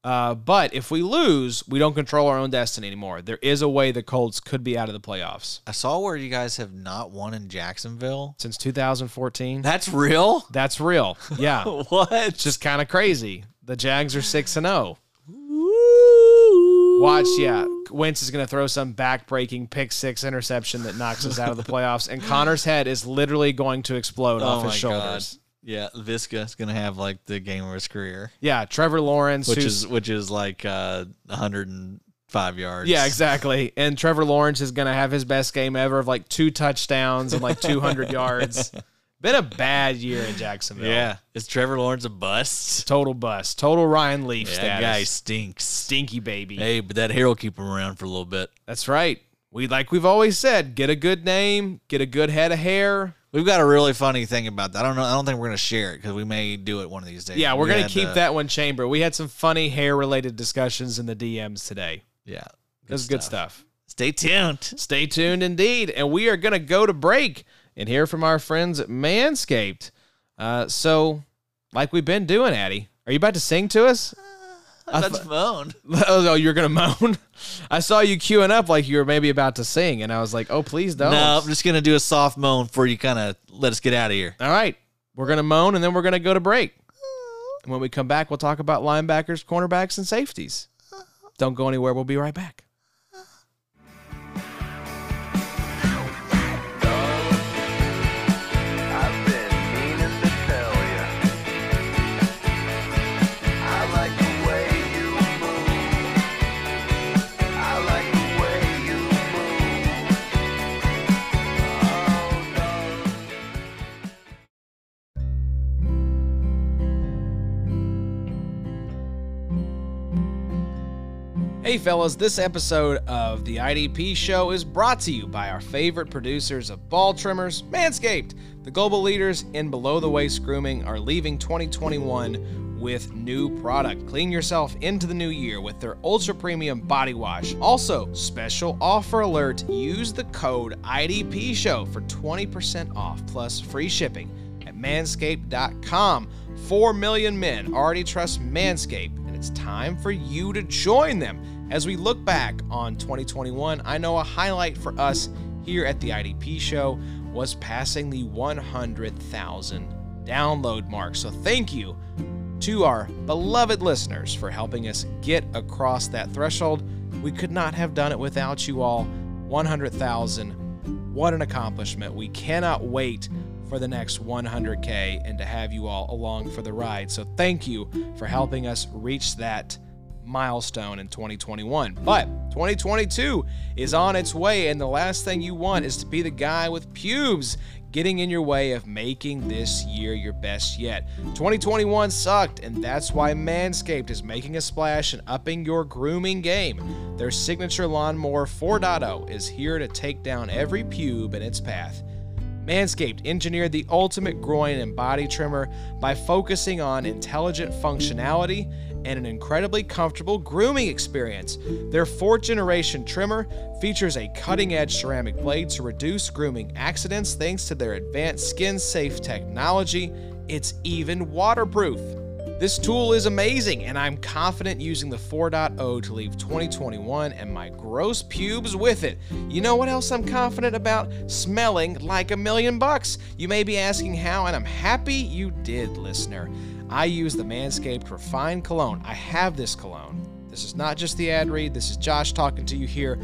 uh, but if we lose, we don't control our own destiny anymore. There is a way the Colts could be out of the playoffs I saw where you guys have not won in Jacksonville. since 2014. That's real. That's real. Yeah, What? it's just kind of crazy. The Jags are six and zero. Watch, yeah. Wentz is going to throw some back-breaking pick six interception that knocks us out of the playoffs, and Connor's head is literally going to explode Oh off his god. Yeah, Visca is gonna have like the game of his career, Yeah, Trevor Lawrence, which is which is like uh, 105 yards. Yeah, exactly. And Trevor Lawrence is going to have his best game ever of like two touchdowns and like 200 yards. Been a bad year in Jacksonville. Yeah, is Trevor Lawrence a bust? Total bust. Total Ryan Leaf That status. guy stinks. Stinky baby. Hey, but that hair will keep him around for a little bit. That's right. We like we've always said, get a good name, get a good head of hair. We've got a really funny thing about that. I don't know. I don't think we're gonna share it because we may do it one of these days. Yeah, we're We going to keep uh, that one chamber. We had some funny hair related discussions in the DMs today. Yeah, It was good stuff. Stay tuned. Stay tuned indeed. And we are going to go to break and hear from our friends at Manscaped. Uh, so, like we've been doing, Addy, are you about to sing to us? That's moan. oh, you're going to moan? I saw you queuing up like you were maybe about to sing, and I was like, oh, please don't. No, I'm just gonna do a soft moan for you. Kind of let us get out of here. All right. We're going to moan, and then we're going to go to break. And when we come back, we'll talk about linebackers, cornerbacks, and safeties. Don't go anywhere. We'll be right back. Hey, fellas, this episode of the IDP show is brought to you by our favorite producers of ball trimmers, Manscaped. The global leaders in below the waist grooming are leaving 2021 with new product. Clean yourself into the new year with their ultra premium body wash. Also, special offer alert use the code IDP show for 20% off plus free shipping at manscaped.com. 4 million men already trust Manscaped, and it's time for you to join them. As we look back on 2021, I know a highlight for us here at the IDP show was passing the 100,000 download mark. So thank you to our beloved listeners for helping us get across that threshold. We could not have done it without you all. 100,000. What an accomplishment. We cannot wait for the next 100K and to have you all along for the ride. So thank you for helping us reach that milestone in 2021. But 2022 is on its way, and the last thing you want is to be the guy with pubes getting in your way of making this year your best yet. 2021 sucked, and that's why Manscaped is making a splash and upping your grooming game. Their signature lawnmower 4.0 is here to take down every pube in its path. Manscaped engineered the ultimate groin and body trimmer by focusing on intelligent functionality and an incredibly comfortable grooming experience. Their fourth generation trimmer features a cutting edge ceramic blade to reduce grooming accidents thanks to their advanced skin safe technology. It's even waterproof. This tool is amazing, and I'm confident using the 4.0 to leave 2021 and my gross pubes with it. You know what else I'm confident about? Smelling like a million bucks. You may be asking how, and I'm happy you did, listener. I use the Manscaped Refined Cologne. I have this cologne. This is not just the ad read, this is Josh talking to you here.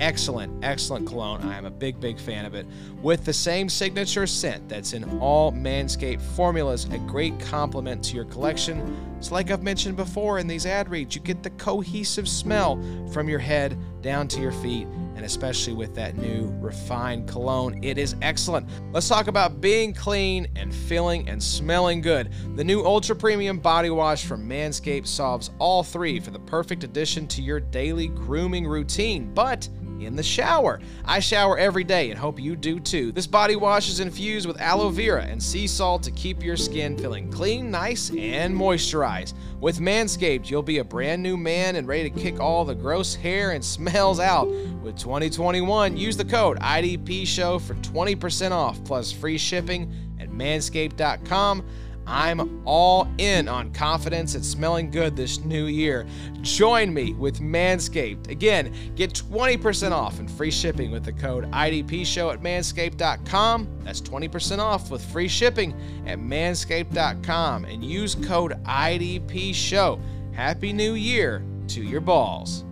excellent, excellent cologne. I am a big, big fan of it. With the same signature scent that's in all Manscaped formulas, a great complement to your collection. It's like I've mentioned before in these ad reads, you get the cohesive smell from your head down to your feet and especially with that new refined cologne. It is excellent. Let's talk about being clean and feeling and smelling good. The new Ultra Premium Body Wash from Manscaped solves all three for the perfect addition to your daily grooming routine, but in the shower. I shower every day and hope you do too. This body wash is infused with aloe vera and sea salt to keep your skin feeling clean, nice, and moisturized. With Manscaped, you'll be a brand new man and ready to kick all the gross hair and smells out. With 2021, use the code IDP Show for 20% off plus free shipping at manscaped.com. I'm all in on confidence and smelling good this new year. Join me with Manscaped. Again, get 20% off and free shipping with the code IDPShow at manscaped.com. That's 20% off with free shipping at manscaped.com and use code IDPShow. Happy New Year to your balls.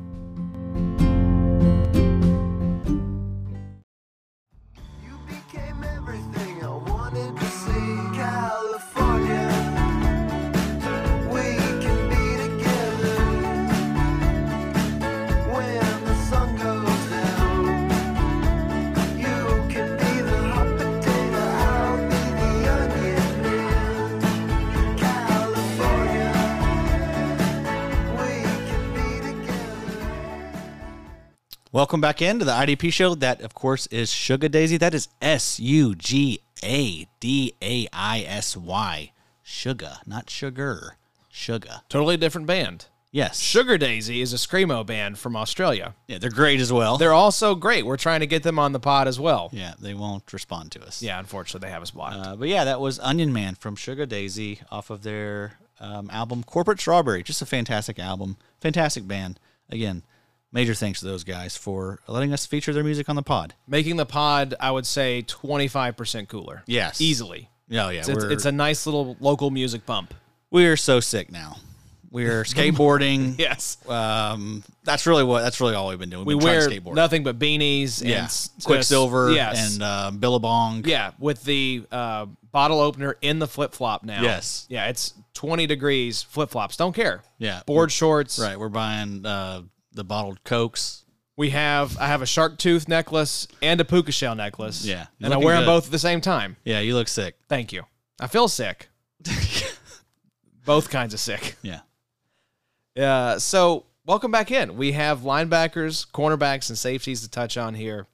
Welcome back into the IDP show. That, of course, is Suga Daisy. That is S U G A D A I S Y. Sugar, not sugar. Sugar. Totally different band. Yes. Suga Daisy is a screamo band from Australia. Yeah, they're great as well. They're also great. We're trying to get them on the pod as well. yeah, they won't respond to us. Yeah, unfortunately, they have us blocked. Uh, but yeah, that was Onion Man from Suga Daisy off of their um, album Corporate Strawberry. Just a fantastic album, fantastic band. Again, major thanks to those guys for letting us feature their music on the pod. Making the pod, I would say, 25% cooler. Yes. Easily. Oh yeah, It's, it's, it's a nice little local music bump. we're so sick now. We're skateboarding. Yes. Um, that's really what. That's really all we've been doing. We We've trying wear nothing but beanies and Yeah, just- Quiksilver yes. and uh, Billabong. yeah, with the uh, bottle opener in the flip flop now. Yes. Yeah, it's 20 degrees flip flops. Don't care. yeah. Board shorts. Right. We're buying uh, the bottled cokes. We have, I have a shark tooth necklace and a puka shell necklace. Yeah, you're And I looking wear them good. both at the same time. Yeah, you look sick. Thank you. I feel sick. both kinds of sick. Yeah. Uh, so welcome back in. We have linebackers, cornerbacks, and safeties to touch on here.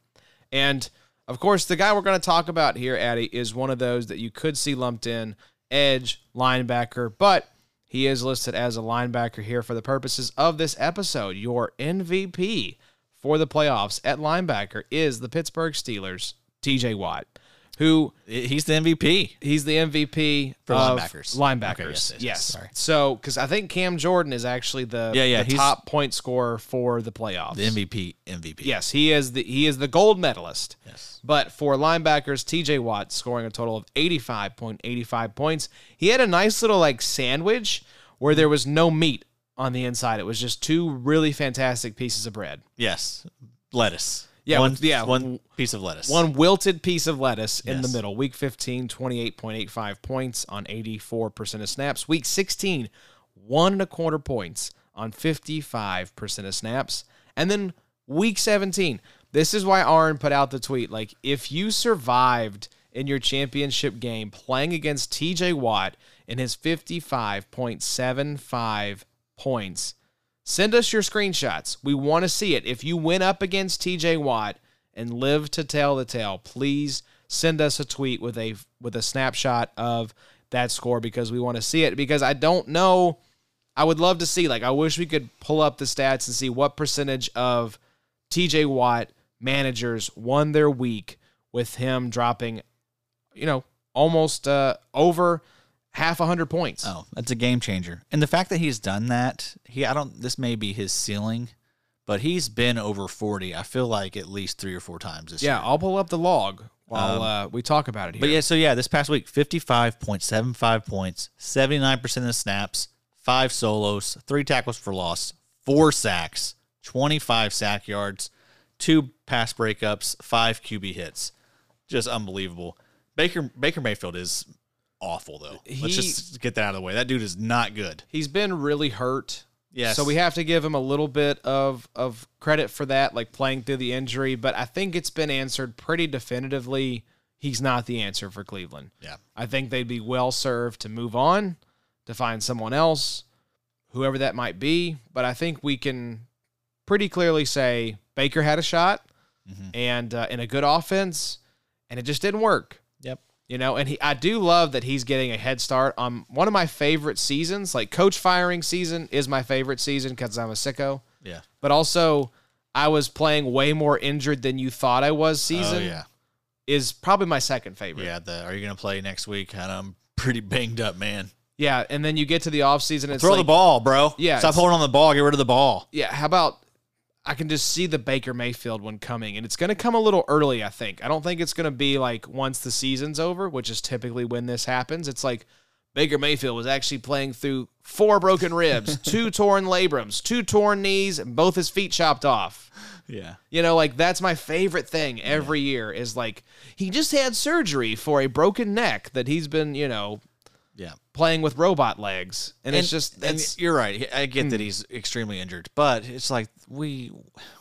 And of course, the guy we're going to talk about here, Addy, is one of those that you could see lumped in edge linebacker, but he is listed as a linebacker here for the purposes of this episode. Your MVP for the playoffs at linebacker is the Pittsburgh Steelers, TJ Watt, who He's the MVP. He's the MVP For of linebackers. Linebackers, Okay, yes, yes. yes, sorry. So, because I think Cam Jordan is actually the, Yeah, yeah, the top point scorer for the playoffs. The MVP. MVP. Yes, he is the he is the gold medalist. Yes. But for linebackers, TJ Watt scoring a total of 85.85 points. He had a nice little like sandwich where there was no meat on the inside. It was just two really fantastic pieces of bread. Yes. Lettuce. Yeah, One, yeah, One piece of lettuce. One wilted piece of lettuce in the middle. Week 15, 28.85 points on 84% of snaps. Week 16, one and a quarter points on 55% of snaps. And then week 17, this is why Aaron put out the tweet. Like, if you survived in your championship game playing against TJ Watt in his 55.75 points, Send us your screenshots. We want to see it. If you went up against TJ Watt and live to tell the tale, please send us a tweet with a with a snapshot of that score because we want to see it because I don't know I would love to see like I wish we could pull up the stats and see what percentage of TJ Watt managers won their week with him dropping you know almost uh over half a hundred points. Oh, that's a game changer. And the fact that he's done that, he I don't this may be his ceiling, but he's been over 40. I feel like at least 3 or 4 times this Yeah, year. Yeah, I'll pull up the log while uh, we talk about it here. But yeah, so yeah, this past week 55.75 points, 79% of the snaps, 5 solos, 3 tackles for loss, 4 sacks, 25 sack yards, two pass breakups, five QB hits, just unbelievable. Baker Baker Mayfield is awful though. He- Let's just get that out of the way. That dude is not good. He's been really hurt. Yes. So we have to give him a little bit of of credit for that, like playing through the injury. But I think it's been answered pretty definitively. He's not the answer for Cleveland. Yeah. I think they'd be well served to move on, to find someone else, whoever that might be. But I think we can pretty clearly say Baker had a shot Mm-hmm. and uh, in a good offense, and it just didn't work. You know, and he I do love that he's getting a head start on one of my favorite seasons. Like coach firing season is my favorite season because I'm a sicko. Yeah. But also, I was playing way more injured than you thought I was. Oh, season Oh yeah. is probably my second favorite. Yeah. The are you gonna play next week? And I'm pretty banged up, man. Yeah, and then you get to the off season. It's Throw like, the ball, bro. Yeah, Stop holding on the ball. Get rid of the ball. Yeah, how about I can just see the Baker Mayfield one coming, and it's going to come a little early. I think. I don't think it's going to be like once the season's over, which is typically when this happens. It's like Baker Mayfield was actually playing through four broken ribs, two torn labrums, two torn knees, and both his feet chopped off. Yeah. You know, like that's my favorite thing every year is like he just had surgery for a broken neck that he's been, you know, Yeah. Playing with robot legs, and, it's just and it's Hmm. you're right. I get that he's extremely injured, but it's like we.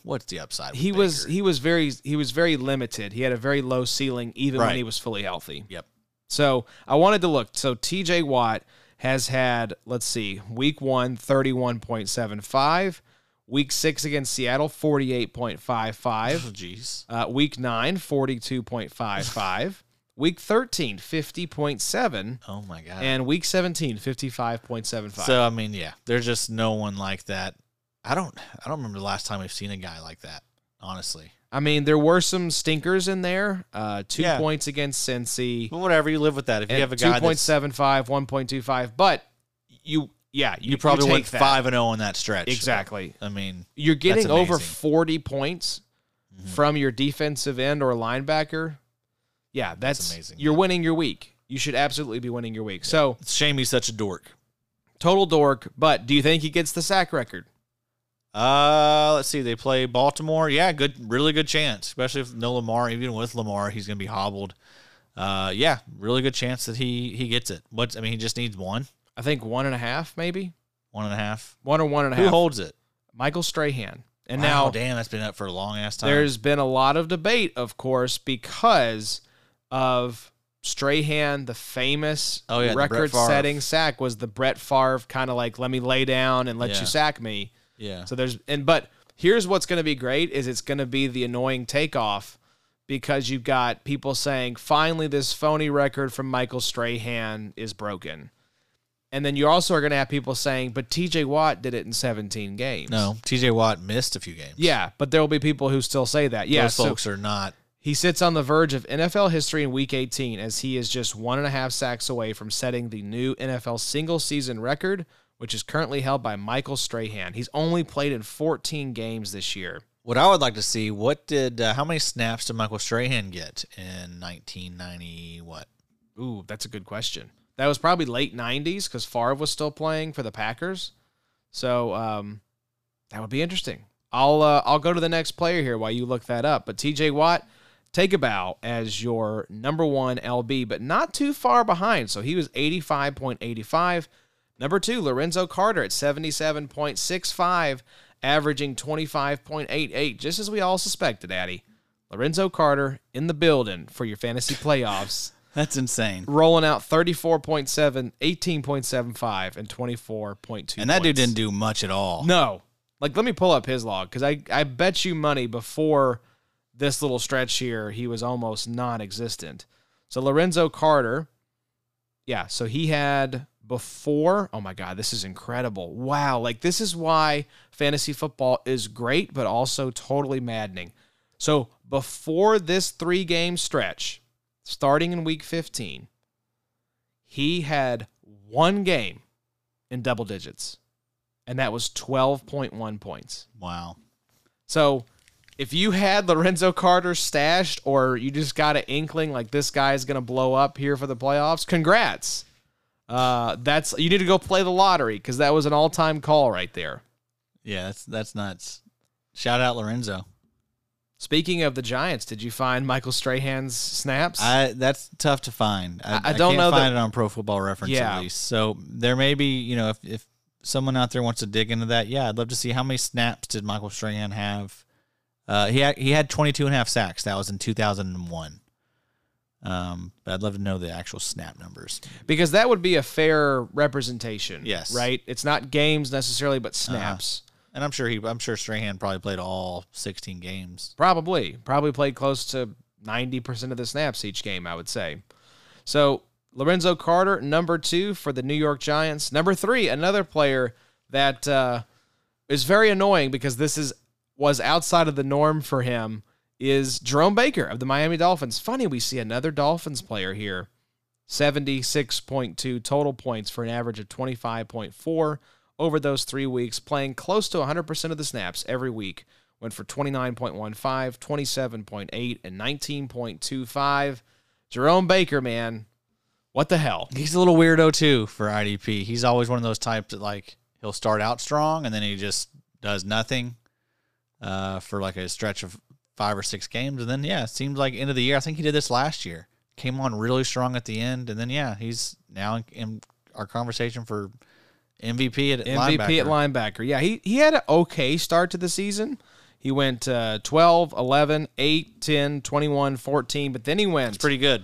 What's the upside? he was he was very he was very limited. He had a very low ceiling even when he was fully healthy. Yep. So I wanted to look. So TJ Watt has had, let's see, week one, 31.75. Week six against Seattle, 48.55. Oh, jeez. Uh, week nine, 42.55. week 13, 50.7. Oh my god. And week 17, 55.75. so I mean, yeah, there's just no one like that. I don't. I don't remember the last time we've seen a guy like that. Honestly. I mean, there were some stinkers in there. Uh, two Yeah. points against Cincy. But whatever, you live with that. If you have a guy that's 2.75, 1.25. But you, yeah, you, you probably you went take that. five and zero in that stretch. Exactly. I mean, You're getting over 40 points from your defensive end or linebacker. Yeah, that's, amazing. You're winning your week. You should absolutely be winning your week. So it's shame he's such a dork. total dork. But do you think he gets the sack record? Uh, let's see. They play Baltimore. Yeah, good, really good chance. Especially if no Lamar. Even with Lamar, he's gonna be hobbled. Uh, yeah, really good chance that he he gets it. What's I mean, he just needs one, I think one and a half, maybe one and a half. one or one and a Who half. holds it? Michael Strahan. And Wow, now damn, that's been up for a long ass time. There's been a lot of debate, of course, because of Strahan, the famous Oh, yeah, record-setting sack was the Brett Favre kind of like, let me lay down and let Yeah. you sack me. yeah, So there's and but here's what's going to be great is it's going to be the annoying takeoff because you've got people saying finally this phony record from Michael Strahan is broken. And then you also are going to have people saying, but TJ Watt did it in 17 games. no. T.J. Watt missed a few games. Yeah, but there will be people who still say that. Yeah, those so folks are not. He sits on the verge of NFL history in Week 18 as he is just one and a half sacks away from setting the new NFL single season record, which is currently held by Michael Strahan. He's only played in 14 games this year. What I would like to see, what did uh, how many snaps did Michael Strahan get in 1990? What? Ooh, that's a good question. That was probably late 90s because Favre was still playing for the Packers. So um, that would be interesting. I'll uh, I'll go to the next player here while you look that up. But TJ Watt, take a bow as your number one LB, but not too far behind. So he was 85.85. Number two, Lorenzo Carter at 77.65, averaging 25.88, just as we all suspected, Addy. Lorenzo Carter in the building for your fantasy playoffs That's insane. rolling out 34.7, 18.75, and 24.2. And that dude didn't do much at all. No. Like, let me pull up his log because I, I bet you money before this little stretch here, he was almost non existent. So, Lorenzo Carter, yeah, so he had before, oh my God, this is incredible. Wow. Like, this is why fantasy football is great, but also totally maddening. So, before this three game stretch, starting in week 15, he had one game in double digits, and that was 12.1 points. Wow. So if you had Lorenzo Carter stashed or you just got an inkling like this guy is going to blow up here for the playoffs, congrats. Uh, that's you need to go play the lottery because that was an all-time call right there. Yeah, that's that's nuts. Shout out Lorenzo. Speaking of the Giants, did you find Michael Strahan's snaps? I that's tough to find. I, I- I don't can't know that- find it on Pro Football Reference Yeah. at least. So there may be, you know, if, if someone out there wants to dig into that, yeah, I'd love to see how many snaps did Michael Strahan have. Uh, he had, he had 22 and a half sacks. That was in 2001. Um, but I'd love to know the actual snap numbers. because that would be a fair representation. Yes. Uh-huh. Right? It's not games necessarily, but snaps. And I'm sure he, I'm sure Strahan probably played all 16 games. Probably. Probably played close to 90% of the snaps each game, I would say. So Lorenzo Carter, number two for the New York Giants. Number three, another player that uh, is very annoying because this is was outside of the norm for him is Jerome Baker of the Miami Dolphins. Funny, we see another Dolphins player here. 76.2 total points for an average of 25.4 over those three weeks, playing close to 100% of the snaps every week. Went for 29.15, 27.8, and 19.25. Jerome Baker, man, what the hell? He's a little weirdo too for IDP. He's always one of those types that like he'll start out strong and then he just does nothing uh, for like a stretch of five or six games, and then yeah, it seems like end of the year. I think he did this last year. Came on really strong at the end, and then yeah, he's now in, in our conversation for MVP at MVP linebacker. at linebacker. Yeah, he, he had an okay start to the season. He went uh, 12, 11, 8, 10, 21, 14, but then he went It's pretty good.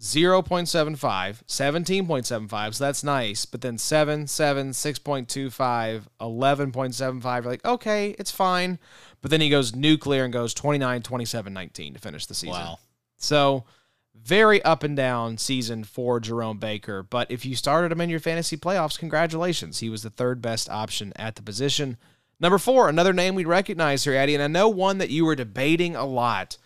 0.75, 17.75, so that's nice. But then 7, 7, 6.25, 11.75. You're like, okay, it's fine. But then he goes nuclear and goes 29, 27, 19 to finish the season. Wow. So very up and down season for Jerome Baker. But if you started him in your fantasy playoffs, congratulations. He was the third best option at the position. Number four, another name we recognize here, Eddie, and I know one that you were debating a lot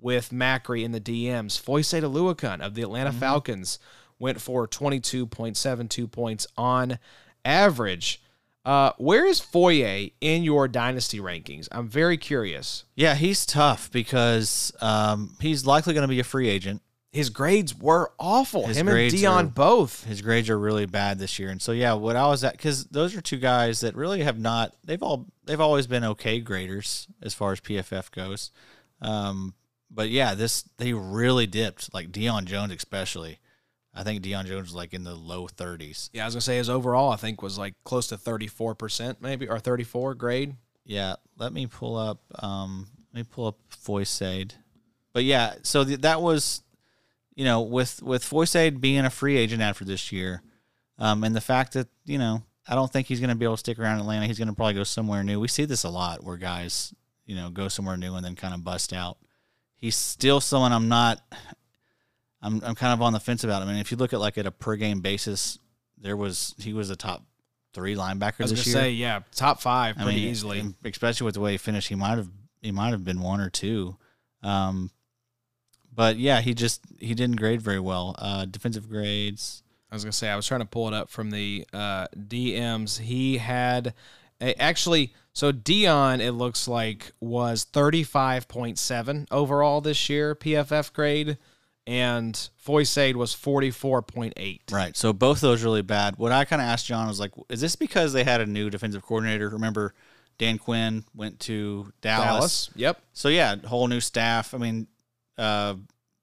with Macri in the DMs. Foyce Oluokun of the Atlanta mm-hmm. Falcons went for 22.72 points on average. Uh, where is Foye in your dynasty rankings? I'm very curious. Yeah, he's tough because um, he's likely going to be a free agent. His grades were awful. His Him and Deion are- both. His grades are really bad this year, and so yeah, what I was at because those are two guys that really have not. They've all they've always been okay graders as far as PFF goes, um, but yeah, this they really dipped. Like Deion Jones, especially. I think Deion Jones was like in the low thirties. Yeah, I was gonna say his overall I think was like close to thirty four percent maybe or thirty four grade. Yeah, let me pull up. Um, let me pull up Foyesade. But yeah, so th- that was, you know, with with Foyesade being a free agent after this year, um, and the fact that you know I don't think he's going to be able to stick around Atlanta. He's going to probably go somewhere new. We see this a lot where guys, you know, go somewhere new and then kind of bust out. He's still someone I'm not. I'm I'm kind of on the fence about him. I mean, if you look at like at a per game basis, there was he was a top three linebacker I was this year. say yeah, top five I pretty mean, easily. especially with the way he finished. He might have he might have been one or two. Um, but yeah, he just he didn't grade very well. Uh, defensive grades. I was gonna say I was trying to pull it up from the uh, DMs. He had a, actually so Deion it looks like was thirty five point seven overall this year PFF grade, and was forty four point eight. Right. So both of those really bad. What I kind of asked John was like, is this because they had a new defensive coordinator? Remember, Dan Quinn went to Dallas. Dallas. Yep. So yeah, whole new staff. I mean, uh,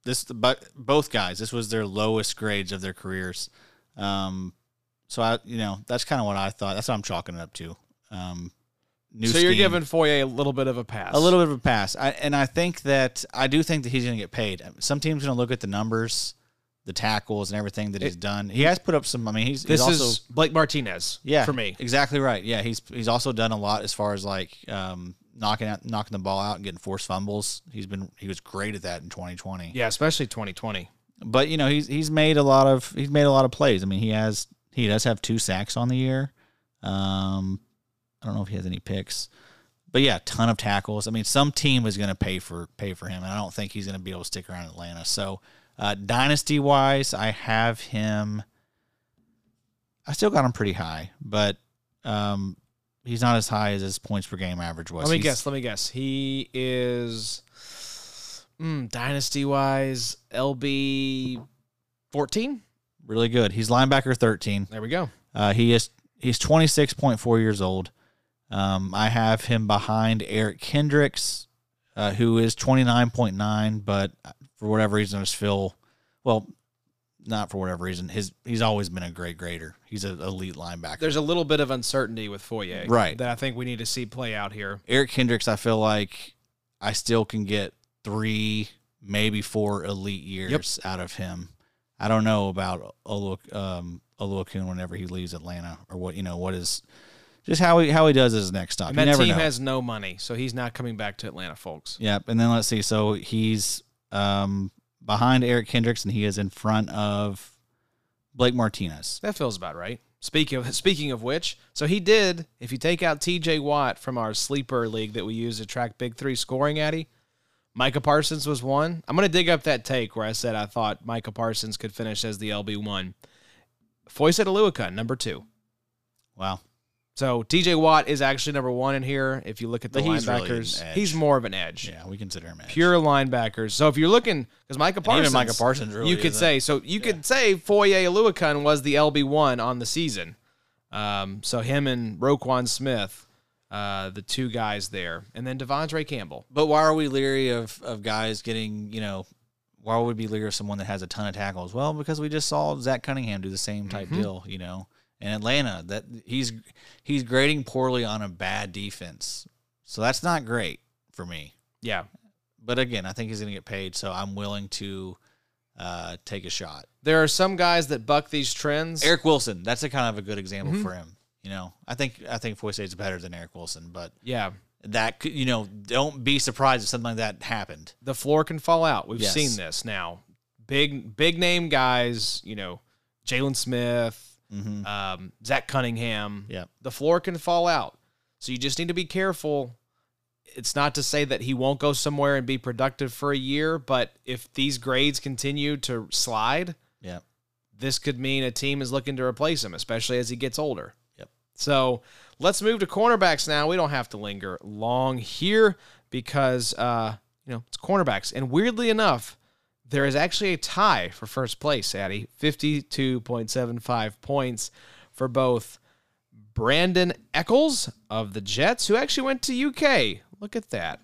this but both guys. This was their lowest grades of their careers. Um, so I, you know, that's kind of what I thought. That's what I'm chalking it up to. Um, new so you're giving Foye a little bit of a pass. a little bit of a pass. I, and I think that I do think that he's going to get paid. Some teams going to look at the numbers, the tackles, and everything that he's done. He has put up some. I mean, he's, This he's also is Blake Martinez. yeah for me. exactly right. Yeah, he's he's also done a lot as far as like um, knocking out knocking the ball out and getting forced fumbles. He's been he was great at that in 2020. Yeah, especially 2020. But you know he's he's made a lot of he's made a lot of plays. I mean he has he does have two sacks on the year. Um, I don't know if he has any picks, but yeah, ton of tackles. I mean some team is going to pay for pay for him, and I don't think he's going to be able to stick around Atlanta. So uh, dynasty wise, I have him. I still got him pretty high, but um, he's not as high as his points per game average was. Let me He's- guess. Let me guess. He is mm, dynasty wise LB 14. Really good. He's linebacker 13. There we go. Uh, he is he's 26.4 years old. Um, I have him behind Eric Kendricks, uh, who is 29.9, but for whatever reason, I just feel, well, not for whatever reason, his he's always been a great grader. He's an elite linebacker. There's a little bit of uncertainty with Foye, Right. That I think we need to see play out here. Eric Kendricks, I feel like I still can get three, maybe four elite years out of him. I don't know about Olu um, Oluokun whenever he leaves Atlanta or what you know what is just how he how he does his next stop. And You that team know. has no money, so he's not coming back to Atlanta, folks. Yep. And then let's see. So he's um, behind Eric Kendricks, and he is in front of Blake Martinez. That feels about right. Speaking of speaking of which, so he did. If you take out T.J. Watt from our sleeper league that we use to track Big Three scoring, Addy, Micah Parsons was one. I'm gonna dig up that take where I said I thought Micah Parsons could finish as the LB one. Foyesade Oluokun, number two. Wow. So T.J. Watt is actually number one in here. If you look at the he's linebackers, edge. he's more of an edge. Yeah, we consider him edge. Pure linebackers. So if you're looking, because Micah And Parsons, even Micah Parsons really you could isn't. say so. You could say Foye Oluokun was the LB one on the season. Um, so him and Roquan Smith, uh, the two guys there, and then De'Vondre Campbell. But why are we leery of, of guys getting, you know, why would we be leery of someone that has a ton of tackles? Well, because we just saw Zach Cunningham do the same type Mm-hmm. deal, you know. In Atlanta, that he's he's grading poorly on a bad defense. So that's not great for me. Yeah, But again, I think he's going to get paid, so I'm willing to uh, take a shot. there are some guys that buck these trends. Eric Wilson, that's a kind of a good example Mm-hmm. for him. You know, I think I think Foyce is better than Eric Wilson, but yeah, that could, you know, don't be surprised if something like that happened. the floor can fall out. We've Yes. seen this now. Big big name guys, you know, Jaylon Smith, Mm-hmm. um, Zach Cunningham. Yep. The floor can fall out. So you just need to be careful. It's not to say that he won't go somewhere and be productive for a year, but if these grades continue to slide, Yeah. this could mean a team is looking to replace him, especially as he gets older. Yep. So let's move to cornerbacks now. We don't have to linger long here because uh, you know it's cornerbacks, and weirdly enough, there is actually a tie for first place. Addy, fifty-two point seven five points for both Brandon Echols of the Jets, who actually went to UK. Look at that.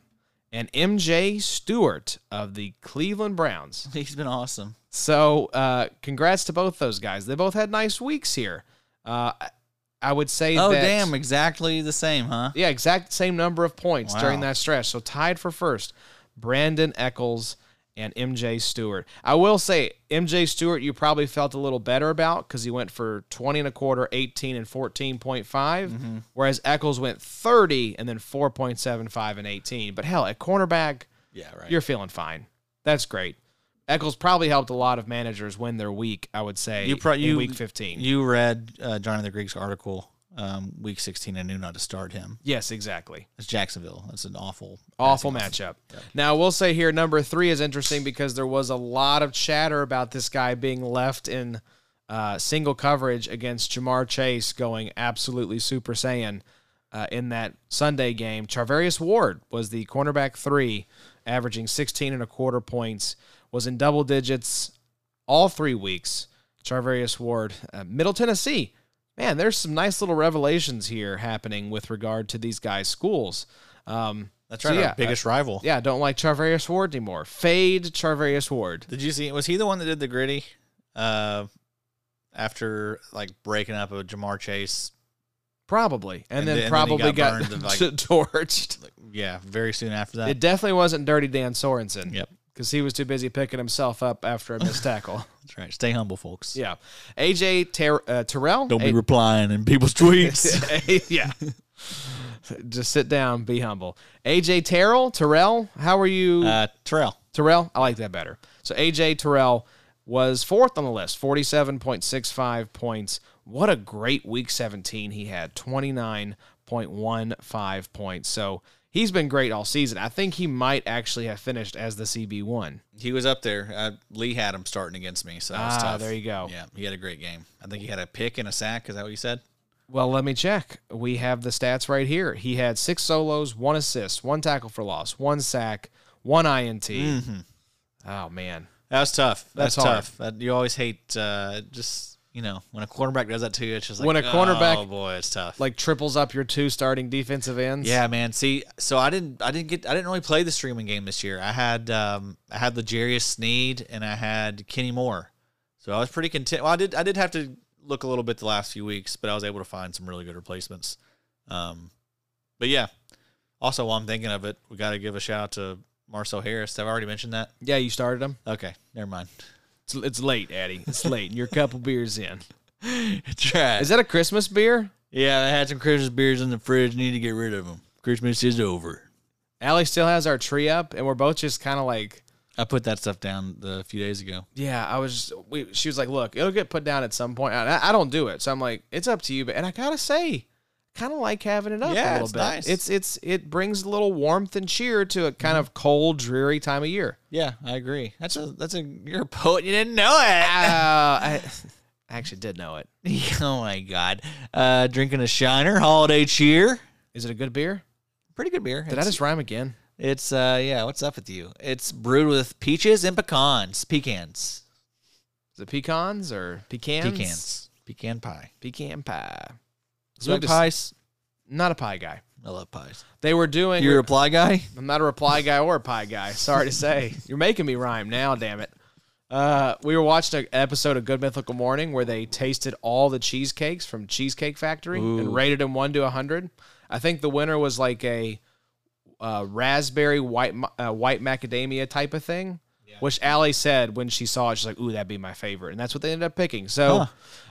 And MJ Stewart of the Cleveland Browns. He's been awesome. So, uh, congrats to both those guys. They both had nice weeks here. Uh, I- would say Oh, that. damn, exactly the same, huh? Yeah, exact same number of points during that stretch. So tied for first, Brandon Echols and MJ Stewart. I will say MJ Stewart, you probably felt a little better about because he went for 20 and a quarter, 18 and 14.5, Mm-hmm. whereas Echols went 30 and then 4.75 and 18. But hell, at cornerback, Yeah, right. you're feeling fine. That's great. Echols probably helped a lot of managers win their week, I would say, you pro- in you week 15. You read uh, Johnny the Greek's article, um, week 16, and knew not to start him. yes, exactly. It's Jacksonville. That's an awful, Awful matchup. Now, we'll say here number three is interesting because there was a lot of chatter about this guy being left in uh, single coverage against Ja'Marr Chase going absolutely Super Saiyan uh, in that Sunday game. Charvarius Ward was the cornerback three, averaging 16 and a quarter points, was in double digits all three weeks. Charvarius Ward, uh, Middle Tennessee. Man, there's some nice little revelations here happening with regard to these guys' schools. Um, That's so right. yeah, our biggest rival. yeah, don't like Charvarius Ward anymore. Fade Charvarius Ward. Did you see? Was he the one that did the gritty? Uh, after like breaking up with Ja'Marr Chase. Probably. And, And then then- and then probably got got, like- torched. Yeah, very soon after that. It definitely wasn't Dirty Dan Sorensen. Yep. Because he was too busy picking himself up after a missed tackle. That's right. Stay humble, folks. Yeah. AJ Ter- uh, Terrell. Don't be A- replying in people's tweets. yeah. Just sit down, be humble. AJ Terrell, Terrell, how are you? uh, Terrell. Terrell, I like that better. So AJ Terrell was fourth on the list, 47.65 points. What a great week 17 he had, 29.15 points. So he's been great all season. I think he might actually have finished as the CB1. He was up there. Uh, Lee had him starting against me, so that was Ah, tough. there you go. Yeah, he had a great game. I think he had a pick and a sack. Is that what you said? Well, let me check. We have the stats right here. He had six solos, one assist, one tackle for loss, one sack, one INT. Oh, man. That was tough. That's, That's tough. That, you always hate uh, just you know, when a cornerback does that to you, it's just like When a cornerback- Oh boy, it's tough. Like triples up your two starting defensive ends. Yeah, man. See, so I didn't, I didn't get, I didn't really play the streaming game this year. I had, um, I had L'Jarius Sneed and I had Kenny Moore, so I was pretty content. Well, I did, I did have to look a little bit the last few weeks, but I was able to find some really good replacements. Um, but yeah. Also, while I'm thinking of it, we got to give a shout out to Marcell Harris. Have I already mentioned that? Yeah, you started him. Okay, never mind. It's, it's late, Addy. It's late, and you're a couple beers in. Trash. Is that a Christmas beer? Yeah, I had some Christmas beers in the fridge. Need to get rid of them. Christmas is over. Allie still has our tree up, and we're both just kind of like, I put that stuff down the, a few days ago. yeah. I was. We, she was like, "Look, it'll get put down at some point." I, I don't do it, so I'm like, "It's up to you." But and I gotta say, kind of like having it up Yeah, a little it's bit. nice. It's it's it brings a little warmth and cheer to a kind of cold, dreary time of year. Yeah, I agree. That's a that's a you're a poet. You didn't know Uh, it. I, I actually did know it. oh my god. Uh, drinking a Shiner holiday cheer. Is it a good beer? Pretty good beer. Did I just rhyme again? It's uh yeah. What's up with you? It's brewed with peaches and pecans. Pecans. Is it pecans or pecans? Pecans. Pecan pie. Pecan pie. You like Moved to- pies? Not a pie guy. I love pies. They were doing. You're a pie guy. I'm not a reply guy or a pie guy. Sorry to say. You're making me rhyme now, damn it. Uh, we were watching an episode of Good Mythical Morning where they tasted all the cheesecakes from Cheesecake Factory and rated them 1 to 100. I think the winner was like a uh, raspberry white uh, white macadamia type of thing, which Allie said when she saw it, she's like, ooh, that'd be my favorite. And that's what they ended up picking. So,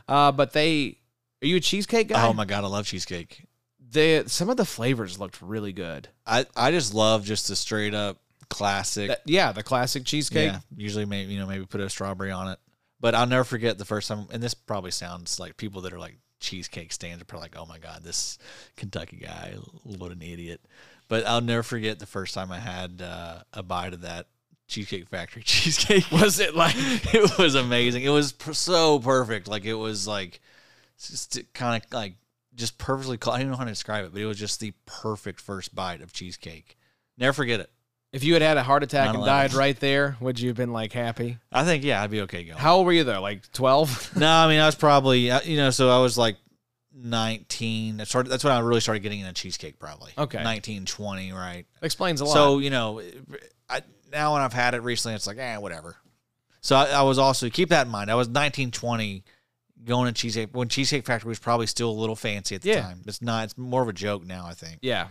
uh, but they, are you a cheesecake guy? Oh my god, I love cheesecake. They, some of the flavors looked really good. I I just love just the straight up classic. That- yeah, the classic cheesecake. Yeah, usually maybe you know maybe put a strawberry on it. But I'll never forget the first time. And this probably sounds like people that are like cheesecake stands are probably like, "Oh my god, this Kentucky guy, what an idiot." But I'll never forget the first time I had uh, a bite of that Cheesecake Factory cheesecake. Was it like it was amazing. It was per- so perfect. Like it was like kind of like just perfectly. I don't know how to describe it, but it was just the perfect first bite of cheesecake. Never forget it. if you had had a heart attack and 9/11. died right there? Would you have been like happy? I think yeah, I'd be okay going. How old were you though? Like twelve? no, I mean I was probably uh, you know so I was like 19. I started, that's when I really started getting into cheesecake probably. Okay. 19, 20, right? Explains a lot. So, you know, I, now when I've had it recently, it's like, eh, whatever. So I, I was also, keep that in mind. I was 19, 20 going to Cheesecake when Cheesecake Factory was probably still a little fancy at the Yeah. time. It's not, it's more of a joke now, I think, yeah,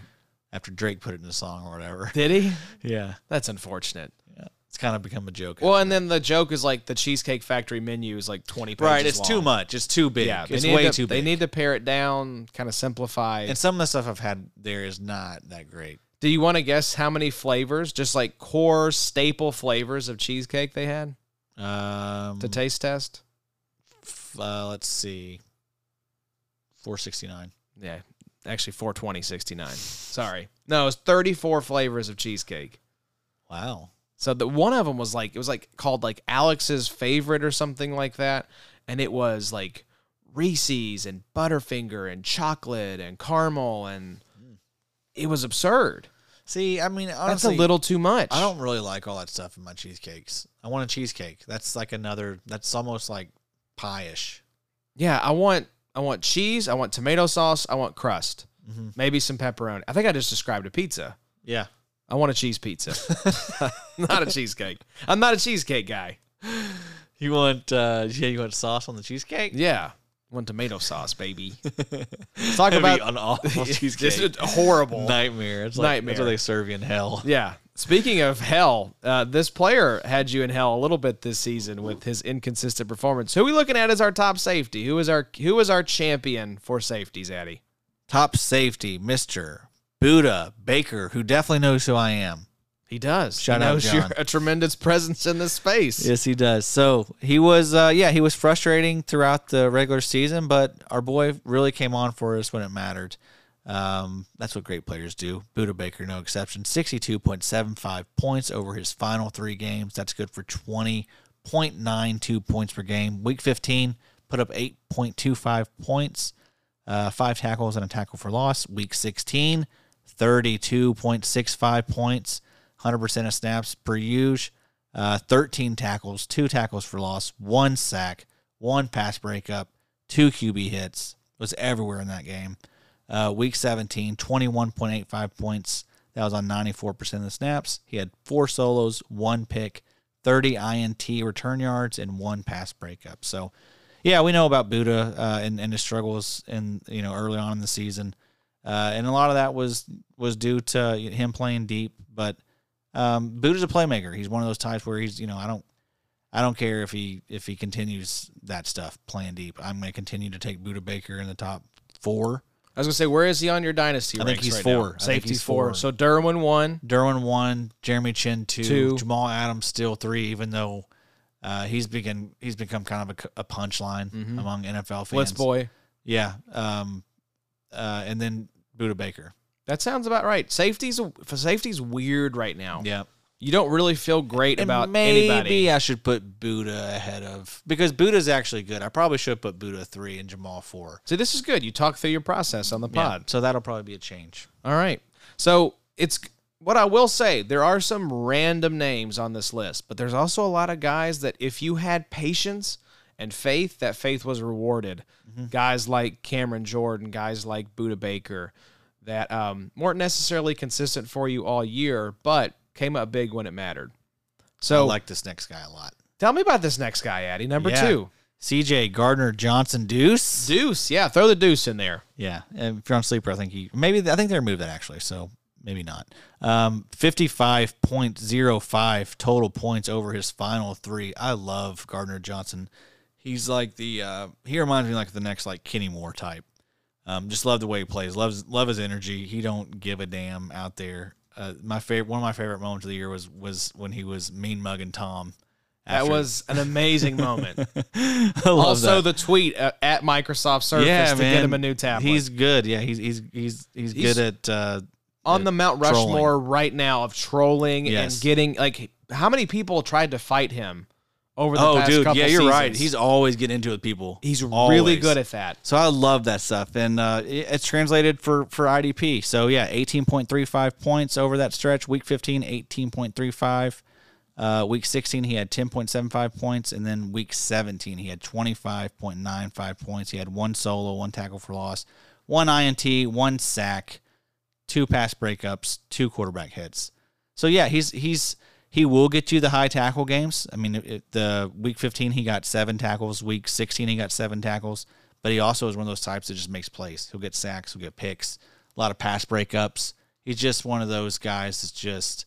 after Drake put it in the song or whatever. did he? Yeah. That's unfortunate. Yeah. It's kind of become a joke. Well, and then the joke is like the Cheesecake Factory menu is like twenty pages right. It's too much. It's too big. Yeah, it's way to, too big. They need to pare it down, kind of simplify. and some of the stuff I've had there is not that great. Do you want to guess how many flavors, just like core staple flavors of cheesecake they had Um, to taste test? Uh, let's see, four sixty nine. Yeah, actually 420 69. Sorry. No, it was 34 flavors of cheesecake. Wow. So the one of them was like it was like called like Alex's favorite or something like that, and it was like Reese's and Butterfinger and chocolate and caramel and it was absurd. See, I mean, That's a little too much. I don't really like all that stuff in my cheesecakes. I want a cheesecake. That's like another. That's almost like pie-ish. Yeah, I want I want cheese. I want tomato sauce. I want crust. Mm-hmm. Maybe some pepperoni. I think I just described a pizza. Yeah. I want a cheese pizza, not a cheesecake. I'm not a cheesecake guy. You want? uh Yeah, you want sauce on the cheesecake? Yeah, I want tomato sauce, baby. Let's talk about an awful cheesecake. Just a horrible. nightmare. It's like, Nightmare. That's what they serve you in hell. Yeah. Speaking of hell, uh, this player had you in hell a little bit this season with his inconsistent performance. Who are we looking at as our top safety? Who is our who is our champion for safeties, Addy? Top safety, Mister Budda Baker, who definitely knows who I am. He does. Shout he out, knows John. you're a tremendous presence in this space. Yes, he does. So he was, uh, yeah, he was frustrating throughout the regular season, but our boy really came on for us when it mattered. Um, that's what great players do. Budda Baker, no exception. 62.75 points over his final three games. That's good for 20.92 points per game. Week 15, put up 8.25 points, uh, five tackles and a tackle for loss. Week 16, 32.65 points, 100% of snaps per use, uh, 13 tackles, two tackles for loss, one sack, one pass breakup, two QB hits, was everywhere in that game. Uh, week 17, 21.85 points. That was on 94% of the snaps. He had four solos, one pick, 30 INT return yards, and one pass breakup. So, yeah, we know about Budda uh, and, and his struggles in you know early on in the season, uh, and a lot of that was was due to him playing deep. But um, Budda's a playmaker. He's one of those types where he's you know I don't I don't care if he if he continues that stuff playing deep. I'm going to continue to take Budda Baker in the top four. I was gonna say, where is he on your dynasty I think he's right four. now? I think Safety he's four. four. So Derwin one. Derwin one, Jeremy Chinn two, Two. Jamal Adams still three, even though uh, he's become he's become kind of a, a punchline among NFL fans. Mm-hmm. Blitz boy. yeah. Um, uh, and then Budda Baker. That sounds about right. Safety's for safety's weird right now. Yeah. You don't really feel great And about maybe anybody. I should put Budda ahead of because Budda's actually good. I probably should put Budda three and Jamal four. See, this is good. You talk through your process on the Yeah, pod. so that'll probably be a change. All right. So it's what I will say. There are some random names on this list, but there's also a lot of guys that if you had patience and faith, that faith was rewarded. Mm-hmm. Guys like Cameron Jordan, guys like Budda Baker, that um, weren't necessarily consistent for you all year, but came up big when it mattered. So I like this next guy a lot. tell me about this next guy, Addy. Number Yeah. two, CJ Gardner Johnson Deuce. Deuce. Yeah, throw the Deuce in there. Yeah, and if you're on sleeper, I think he maybe I think they removed that actually, so maybe not. Um, fifty-five point zero five total points over his final three. I love Gardner Johnson. He's like the uh, he reminds me like the next like Kenny Moore type. Um, just love the way he plays. Loves love his energy. He don't give a damn out there. Uh, my favorite one of my favorite moments of the year was was when he was mean mugging Tom. That was an amazing moment. I love also, that. the tweet uh, at Microsoft Surface yeah, to man. get him a new tablet. He's good. Yeah, he's he's he's he's, He's- good at uh, on the Mount trolling. Rushmore right now of trolling Yes. and getting like how many people tried to fight him over the oh, past dude, couple yeah, you're right. He's always getting into it with people. he's really good at that. So I love that stuff, and uh, it- it's translated for for IDP. So yeah, eighteen point three five points over that stretch. Week 15, 18.35. Uh, week sixteen, he had ten point seven five points, and then week seventeen, he had twenty five point nine five points. He had one solo, one tackle for loss, one INT, one sack, two pass breakups, two quarterback hits. So yeah, he's he's he will get you the high tackle games. I mean, it, the week 15 he got seven tackles. Week 16 he got seven tackles. But he also is one of those types that just makes plays. He'll get sacks. He'll get picks. A lot of pass breakups. He's just one of those guys that's just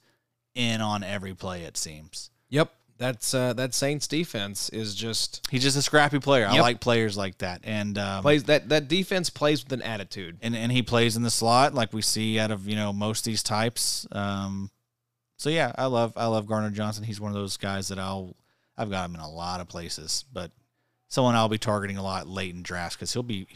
in on every play. It seems Yep, that's uh, that Saints defense is just he's just a scrappy player. I like players like that. And um, plays that that defense plays with an attitude. and and he plays in the slot like we see out of you know most of these types. Um, so yeah, I love I love Gardner Johnson. He's one of those guys that I'll I've got him in a lot of places, but someone I'll be targeting a lot late in drafts because he'll be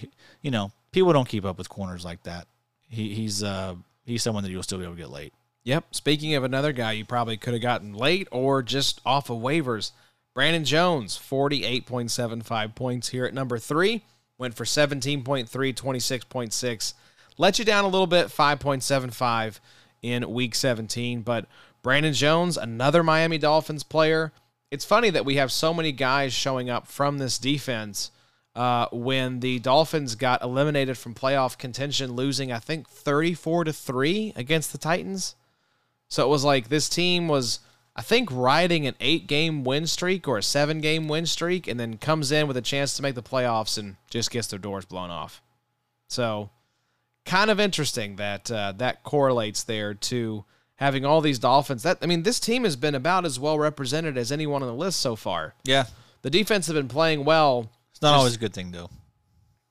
you know people don't keep up with corners like that. He he's uh he's someone that you'll still be able to get late. Yep. Speaking of another guy you probably could have gotten late or just off of waivers, Brandon Jones, 48.75 points here at number three. Went for 17.3, 26.6. Let you down a little bit, 5.75 in week 17. But Brandon Jones, another Miami Dolphins player. It's funny that we have so many guys showing up from this defense uh, when the Dolphins got eliminated from playoff contention, losing, I think, 34 to 3 against the Titans. So it was like this team was, I think, riding an eight game win streak or a seven game win streak, and then comes in with a chance to make the playoffs and just gets their doors blown off. So, kind of interesting that uh, that correlates there to having all these Dolphins. That I mean, this team has been about as well represented as anyone on the list so far. Yeah, The defense have been playing well. it's not Just- always a good thing though.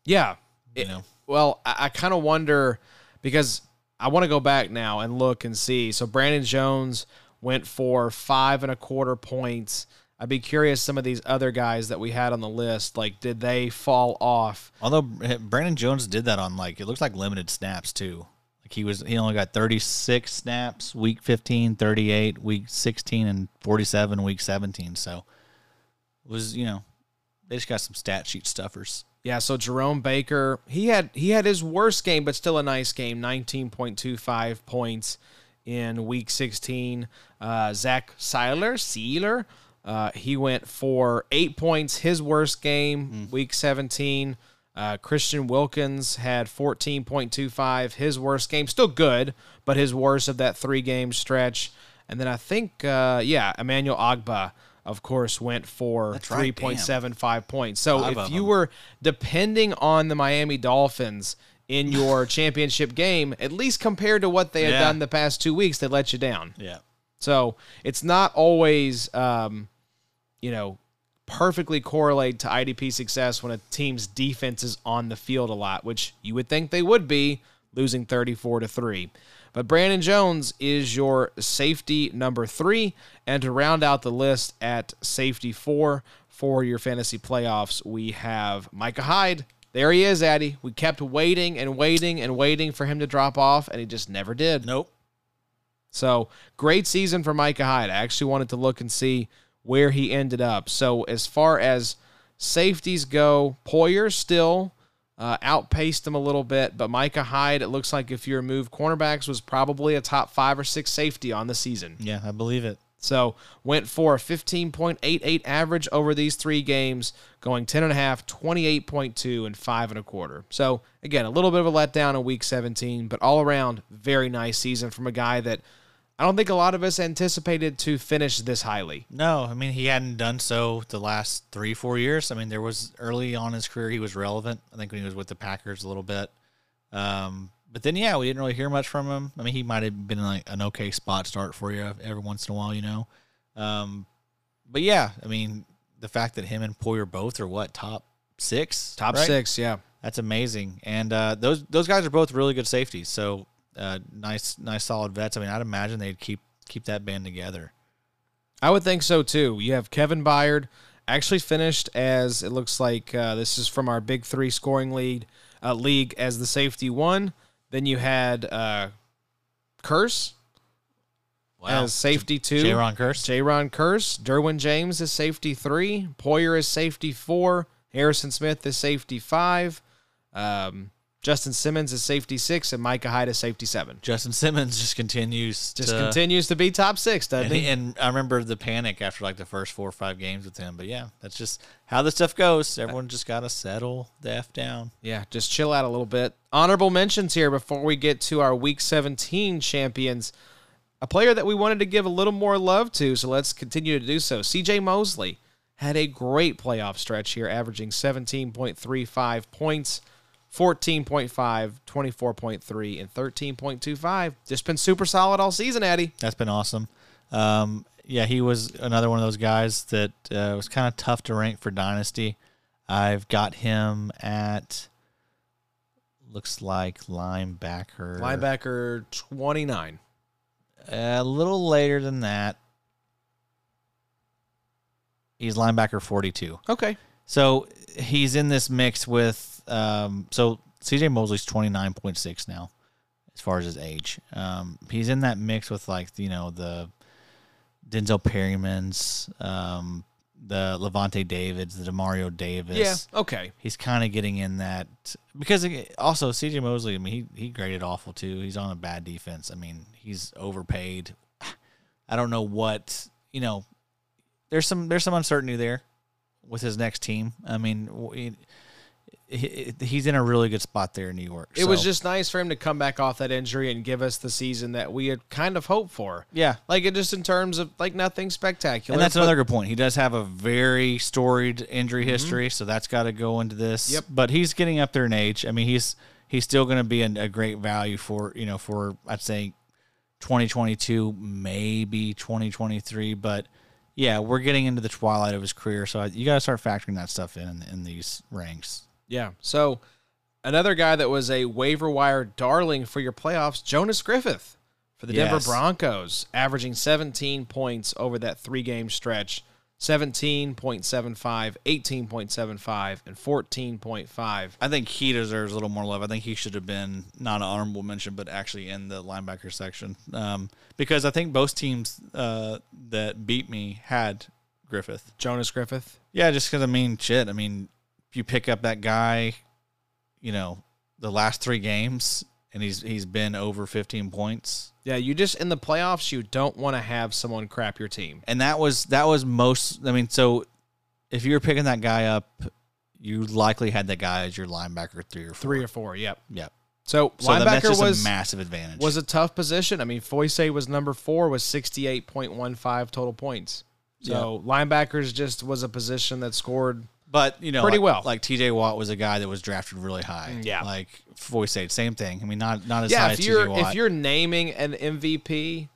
Yeah. You It- know. Well, I, I kind of wonder because I want to go back now and look and see. So Brandon Jones went for five and a quarter points. I'd be curious some of these other guys that we had on the list, like did they fall off? Although Brandon Jones did that on like it looks like limited snaps too. He was he only got 36 snaps week 15, 38 week 16 and 47 week 17. So it was, you know, they just got some stat sheet stuffers. Yeah, so Jerome Baker, he had he had his worst game, but still a nice game, 19.25 points in week 16. Uh, Zach Sieler, Sieler, Uh, he went for eight points, his worst game, week 17. Uh, Christian Wilkins had 14.25, his worst game. Still good, but his worst of that three game stretch. And then I think, uh, yeah, Emmanuel Ogbah, of course, went for That's right, 3.75 points. So Five if you them. were depending on the Miami Dolphins in your championship game, at least compared to what they had done the past two weeks, they let you down. Yeah. So it's not always, um, you know, perfectly correlated to IDP success when a team's defense is on the field a lot, which you would think they would be, losing 34 to 3. But Brandon Jones is your safety number three. And to round out the list at safety four for your fantasy playoffs, we have Micah Hyde. There he is, Addy. We kept waiting and waiting and waiting for him to drop off, and he just never did. Nope. So great season for Micah Hyde. I actually wanted to look and see where he ended up. So as far as safeties go, Poyer still uh, outpaced him a little bit, but Micah Hyde, it looks like if you remove cornerbacks, was probably a top five or six safety on the season. Yeah, I believe it. So went for a 15.88 average over these three games, going 10.5, 28.2, and five and a quarter. So again, a little bit of a letdown in week 17, but all around, very nice season from a guy that I don't think a lot of us anticipated to finish this highly. No, I mean he hadn't done so the last three, four years. I mean, there was early on in his career he was relevant. I think when he was with the Packers a little bit. Um, but then yeah, we didn't really hear much from him. I mean, he might have been like an okay spot start for you every once in a while, you know. Um, but yeah, I mean, the fact that him and Poyer both are what top six, Top right? six, yeah. That's amazing. And uh, those those guys are both really good safeties. So uh, nice, nice, solid vets. I mean, I'd imagine they'd keep keep that band together. I would think so too. You have Kevin Byard actually finished as it looks like uh, this is from our Big Three scoring league uh, league as the safety one. Then you had uh, Kearse as safety two. Jayron Kearse. Jayron Kearse. Derwin James is safety three. Poyer is safety four. Harrison Smith is safety five. Um, Justin Simmons is safety six, and Micah Hyde is safety seven. Justin Simmons just continues Just to, continues to be top six, doesn't And, he? he- and I remember the panic after like the first four or five games with him. But yeah, that's just how this stuff goes. Everyone just got to settle the F down. Yeah, just chill out a little bit. Honorable mentions here before we get to our Week 17 champions. A player that we wanted to give a little more love to, so let's continue to do so. CJ Mosley had a great playoff stretch here, averaging 17.35 points, 14.5, 24.3, and 13.25. Just been super solid all season, Addy. That's been awesome. Um, yeah, he was another one of those guys that uh, was kind of tough to rank for Dynasty. I've got him at looks like linebacker. Linebacker 29. A little later than that. He's linebacker 42. Okay. So he's in this mix with um, so CJ Mosley's twenty nine point six now, as far as his age. Um, he's in that mix with like you know the Denzel Perryman's, um, the Lavonte Davids, the Demario Davis. Yeah, okay. He's kind of getting in that because it- also CJ Mosley. I mean, he he graded awful too. He's on a bad defense. I mean, he's overpaid. I don't know what you know. There's some there's some uncertainty there with his next team. I mean, w- he, he- he's in a really good spot there in New York. It was just nice for him to come back off that injury and give us the season that we had kind of hoped for. yeah. Like it just in terms of like nothing spectacular. And that's another good point. He does have a very storied injury mm-hmm. history, so that's got to go into this. Yep. But he's getting up there in age. I mean, he's he's still going to be a, a great value for you know for I'd say 2022, maybe 2023. But yeah, we're getting into the twilight of his career, so you got to start factoring that stuff in in these ranks. Yeah. So another guy that was a waiver wire darling for your playoffs, Jonas Griffith for the Denver Broncos, averaging 17 points over that three game stretch. 17.75, 18.75, and 14.5. I think he deserves a little more love. I think he should have been not an honorable mention, but actually in the linebacker section. Um, because I think both teams uh, that beat me had Griffith. Jonas Griffith. Yeah, just because I mean, shit. I mean, you pick up that guy, you know, the last three games and he's he's been over 15 points. Yeah, you just in the playoffs, you don't want to have someone crap your team. And that was that was most. I mean, so if you were picking that guy up, you likely had that guy as your linebacker three or four. Three or four, yep. Yep. So, So linebacker was a massive advantage. was a tough position. I mean, Foyce was number four with sixty eight point one five total points. So linebackers just was a position that scored. But you know, pretty like, well. Like T.J. Watt was a guy that was drafted really high. Yeah. Like Foyesade, same thing. I mean, not not as Yeah, high if as you're T.J. Watt. if you're naming an MVP,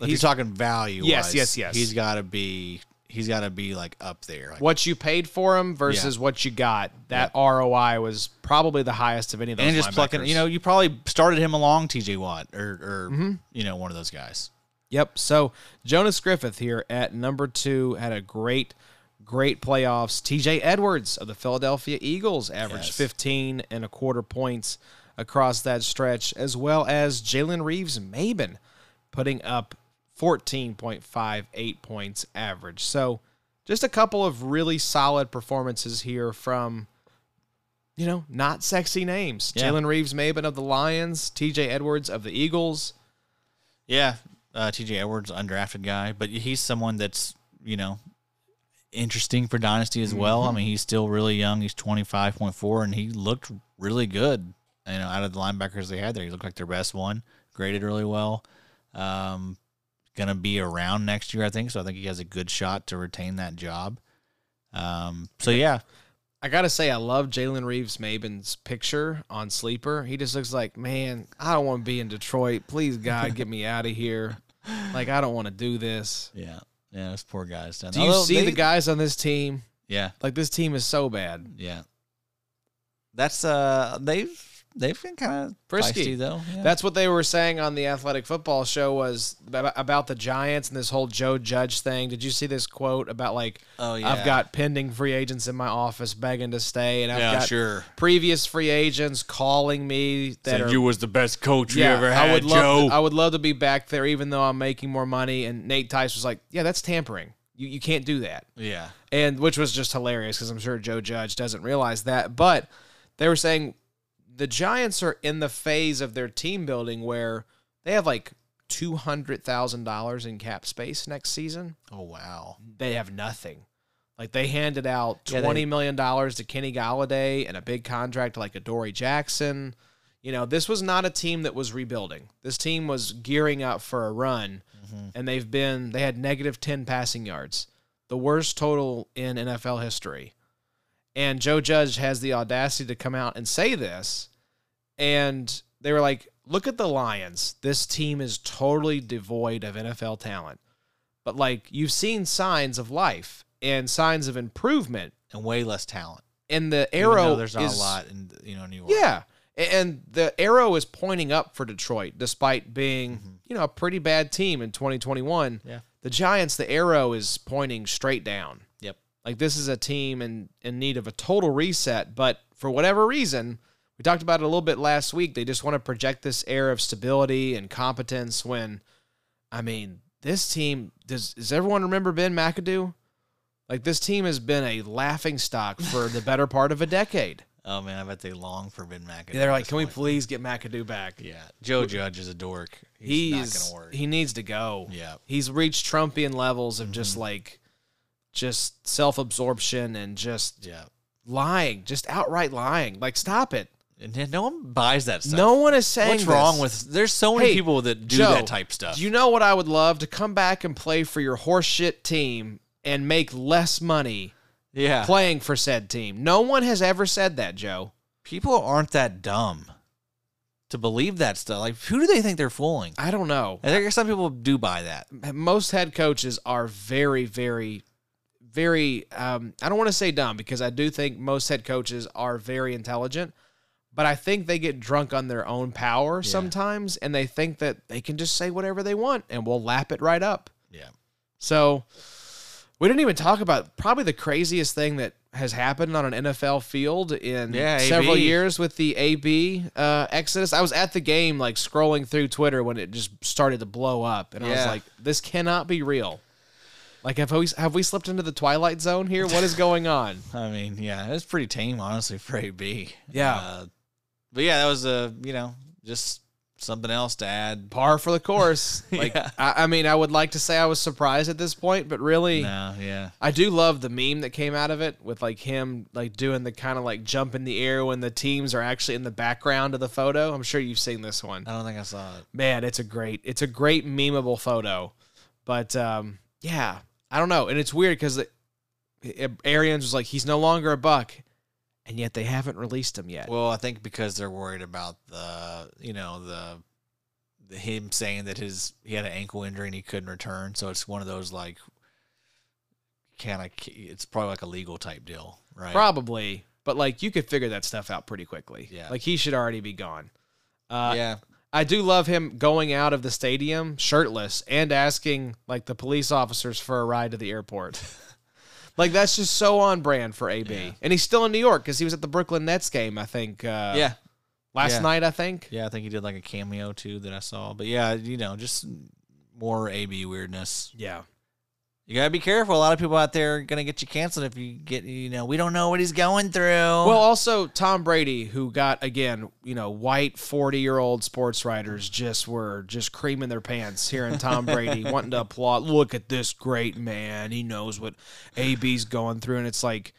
if you're talking value, Yes, yes, yes. He's got to be. He's got to be like up there. Like, what you paid for him versus Yeah. what you got, that ROI was probably the highest of any of those. and just plucking. You know, you probably started him along T.J. Watt or or Mm-hmm. you know one of those guys. Yep. So Jonas Griffith here at number two had a great, great playoffs. TJ Edwards of the Philadelphia Eagles averaged Yes. 15 and a quarter points across that stretch, as well as Jalen Reeves Maybin putting up 14.58 points average. So just a couple of really solid performances here from. You know, not sexy names. Yeah. Jalen Reeves Maybin of the Lions, TJ Edwards of the Eagles. Yeah, uh, T.J. Edwards, undrafted guy, but he's someone that's you know interesting for dynasty as well. Mm-hmm. I mean, he's still really young. He's twenty five point four, and he looked really good. You know, out of the linebackers they had there, he looked like their best one. Graded really well. Um, gonna be around next year, I think. So I think he has a good shot to retain that job. Um, so yeah, I gotta say, I love Jalen Reeves Maybin's picture on Sleeper. He just looks like, man, I don't want to be in Detroit. Please, God, get me out of here. Like, I don't want to do this. yeah, yeah. Those poor guys. down Do there. you Although see they- the guys on this team? Yeah, Like, this team is so bad. yeah. That's uh, they've they've been kind of Frisky. though. Yeah. That's what they were saying on the Athletic Football Show was about the Giants and this whole Joe Judge thing. Did you see this quote about like, Oh, yeah, I've got pending free agents in my office begging to stay, and I've Yeah, got sure. previous free agents calling me that are you was the best coach I would love. To, I would love to be back there, even though I'm making more money. And Nate Tice was like, "Yeah, that's tampering. You you can't do that." yeah, And which was just hilarious because I'm sure Joe Judge doesn't realize that. But they were saying the Giants are in the phase of their team building where they have like two hundred thousand dollars in cap space next season. Oh wow. They have nothing. Like they handed out Yeah, they- twenty million dollars to Kenny Golladay and a big contract like Adoree' Jackson. You know, this was not a team that was rebuilding. This team was gearing up for a run, mm-hmm. and they've been they had negative ten passing yards, the worst total in NFL history. And Joe Judge has the audacity to come out and say this, and they were like, "Look at the Lions. This team is totally devoid of NFL talent." But like you've seen signs of life and signs of improvement, And way less talent. and the arrow there's not is a lot in you know New York. yeah. And the arrow is pointing up for Detroit, despite being, Mm-hmm. you know, a pretty bad team in 2021. Yeah. The Giants, the arrow is pointing straight down. Like this is a team in, in need of a total reset, but for whatever reason, we talked about it a little bit last week. They just want to project this air of stability and competence when, I mean, this team, does, does everyone remember Ben McAdoo? Like this team has been a laughing stock for the better part of a decade. Oh man, I bet they long for Ben McAdoo. They're like, can we please get McAdoo back? Yeah, Joe Judge is a dork. He's, He's, not gonna work. he needs to go. Yeah. Mm-hmm. He's reached Trumpian levels of just like just self-absorption and just yeah, lying, just outright lying. Like stop it. and no one buys that stuff. No one is saying What's wrong with? There's so many Hey, people that do Joe, that type stuff. Do you know what I would love to come back and play for your horseshit team and make less money yeah, playing for said team? No one has ever said that, Joe. people aren't that dumb to believe that stuff. Like, who do they think they're fooling? I don't know. I think some people do buy that. most head coaches are very, very, very. Um, I don't want to say dumb because I do think most head coaches are very intelligent, but I think they get drunk on their own power sometimes, and they think that they can just say whatever they want and we'll lap it right up. Yeah, So we didn't even talk about probably the craziest thing that has happened on an NFL field in Yeah, several AB. years with the AB uh, exodus. I was at the game, like scrolling through Twitter when it just started to blow up, and I was like, "This cannot be real." Like, have we have we slipped into the twilight zone here? What is going on? I mean, yeah, it's pretty tame, honestly, for AB. Yeah. Uh, but yeah, that was a you know just something else to add. Par for the course. Like Yeah. I, I mean, I would like to say I was surprised at this point, but really, No, yeah. I do love the meme that came out of it with like him like doing the kind of like jump in the air when the teams are actually in the background of the photo. I'm sure you've seen this one. I don't think I saw it. Man, it's a great it's a great memeable photo. But um yeah, I don't know. And it's weird cuz Arians was like he's no longer a buck and yet they haven't released him yet. Well, I think because they're worried about the, you know, the, the him saying that his he had an ankle injury and he couldn't return. So it's one of those like, can I? it's probably like a legal type deal, right? Probably, but like you could figure that stuff out pretty quickly. Yeah. Like he should already be gone. Uh yeah, I do love him going out of the stadium shirtless and asking like the police officers for a ride to the airport. like that's just so on brand for AB. Yeah. And he's still in New York because he was at the Brooklyn Nets game, I think. Uh, yeah, last Yeah. night, I think. yeah. I think he did like a cameo too that I saw. But yeah, you know, just more AB weirdness. Yeah. You gotta be careful. A lot of people out there are gonna get you canceled if you get, you know, we don't know what he's going through. Well, also Tom Brady, who got again, you know, white forty-year-old sports writers just were just creaming their pants hearing Tom Brady wanting to applaud. Look at this great man. He knows what AB's going through, and it's like,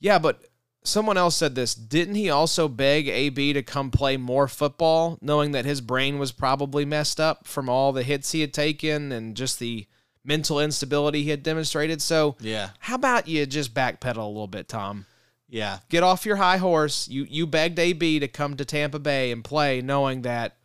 yeah, but someone else said this. Didn't he also beg AB to come play more football, knowing that his brain was probably messed up from all the hits he had taken and just the mental instability he had demonstrated? So, yeah, how about you just backpedal a little bit, Tom? yeah, get off your high horse. You you begged AB to come to Tampa Bay and play, knowing that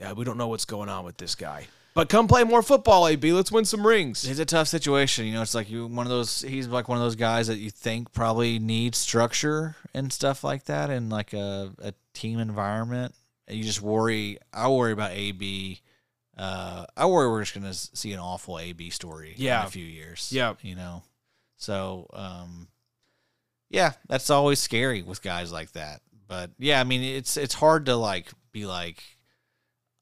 yeah, we don't know what's going on with this guy. But come play more football, AB. Let's win some rings. It's a tough situation. You know, it's like you one of those. He's like one of those guys that you think probably needs structure and stuff like that, and like a, a team environment. And you just worry. I worry about AB. Uh, I worry we're just gonna see an awful AB story. in a few years. Yeah. you know. So, um, yeah, that's always scary with guys like that. But yeah, I mean, it's it's hard to like be like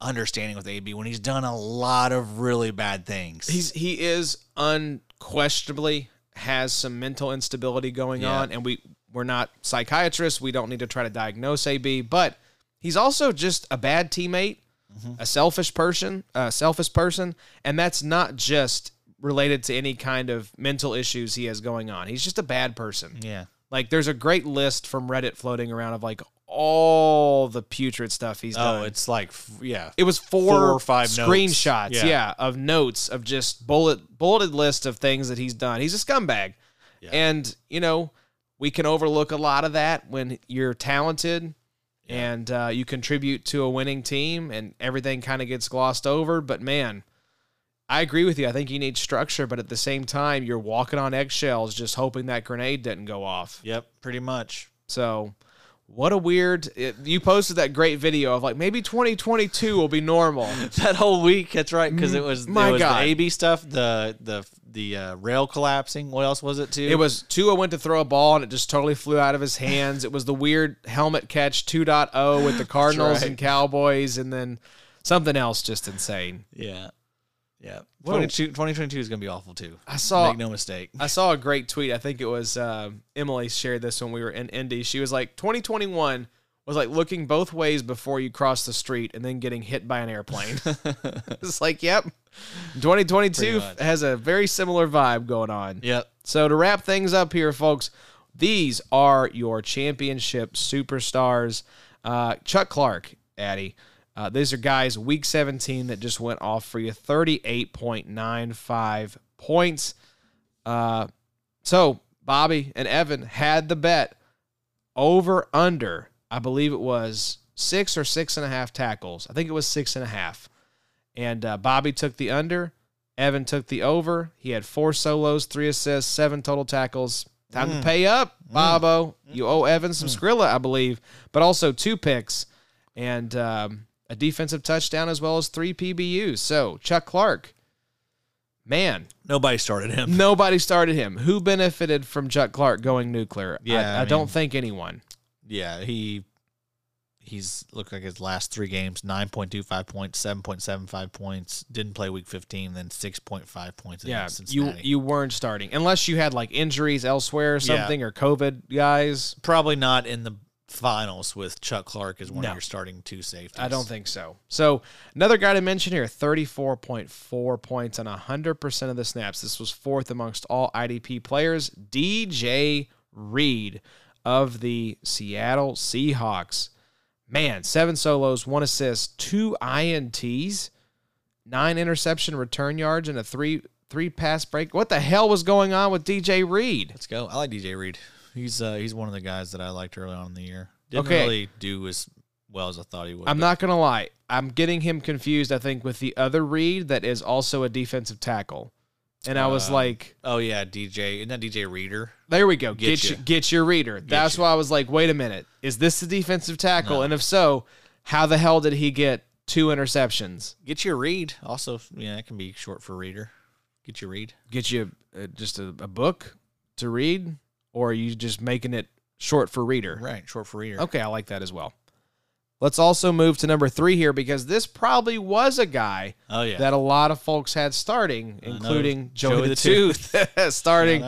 understanding with AB when he's done a lot of really bad things. He's he is unquestionably has some mental instability going Yeah. on, and we we're not psychiatrists. We don't need to try to diagnose AB, but he's also just a bad teammate, Mm-hmm. a selfish person, a selfish person, and that's not just related to any kind of mental issues he has going on. He's just a bad person. yeah. Like there's a great list from Reddit floating around of like all the putrid stuff he's oh, done. Oh, it's like yeah. It was four, Four or five screenshots, Yeah. yeah. of notes of just bullet bulleted list of things that he's done. He's a scumbag, Yeah. and you know we can overlook a lot of that when you're talented and uh, you contribute to a winning team, and everything kind of gets glossed over. But man, I agree with you. I think you need structure, but at the same time, you're walking on eggshells, just hoping that grenade didn't go off. Yep, pretty much. So, what a weird. It, you posted that great video of like maybe 2022 will be normal. That whole week, that's right, because it was My it was God. the AB stuff, the the the uh, rail collapsing. What else was it too? It was Tua went to throw a ball and it just totally flew out of his hands. It was the weird helmet catch 2.0 with the Cardinals right. and Cowboys, and then something else just insane. yeah, yeah. What 22 2022 is gonna be awful too. I saw Make no mistake. I saw a great tweet. I think it was uh, Emily shared this when we were in Indy. She was like, 2021 was like looking both ways before you cross the street and then getting hit by an airplane. it's like, yep. 2022 has a very similar vibe going on. Yep. So to wrap things up here, folks, these are your championship superstars. Uh, Chuck Clark, Addy. Uh, these are guys week 17 that just went off for you 38.95 points. Uh, so Bobby and Evan had the bet over under. I believe it was six or six and a half tackles. I think it was six and a half. And uh, Bobby took the under. Evan took the over. He had four solos, three assists, seven total tackles. Time to pay up, Bobo. You owe Evan some Skrilla, I believe, but also two picks and um, a defensive touchdown as well as three PBUs. So Chuck Clark, man, Nobody started him. nobody started him. Who benefited from Chuck Clark going nuclear? Yeah, I, I, I don't think anyone. Yeah, he he's looked like his last three games: nine point two five points, seven point seven five points. Didn't play week fifteen, then six point five points. Yeah, against you you weren't starting unless you had like injuries elsewhere or Yeah. something or COVID guys. probably not in the finals with Chuck Clark as one No. of your starting two safeties. I don't think so. So another guy to mention here, 34.4 points on 100% of the snaps. This was fourth amongst all IDP players. DJ Reed of the Seattle Seahawks. Man, seven solos, one assist, two INTs, nine interception return yards, and a three three pass break. What the hell was going on with DJ Reed? Let's go. I like DJ Reed. He's uh, he's one of the guys that I liked early on in the year. Didn't Okay. really do as well as I thought he would. I'm but not gonna lie. I'm getting him confused. I think with the other Reed that is also a defensive tackle, and I was Uh, like, Oh yeah, DJ. Isn't that DJ Reader? "There we go. Get Get your, get your reader." That's ya. why I was like, "Wait a minute. Is this the defensive tackle? No. And if so, how the hell did he get two interceptions? Get your read. Also, yeah, it can be short for reader. Get your read. Get you uh, just a, a book to read, or are you just making it short for reader?" Right, short for reader. Okay, I like that as well. Let's also move to number three here because this probably was a guy Oh yeah. that a lot of folks had starting, including Joey, Joey the, the Tooth, starting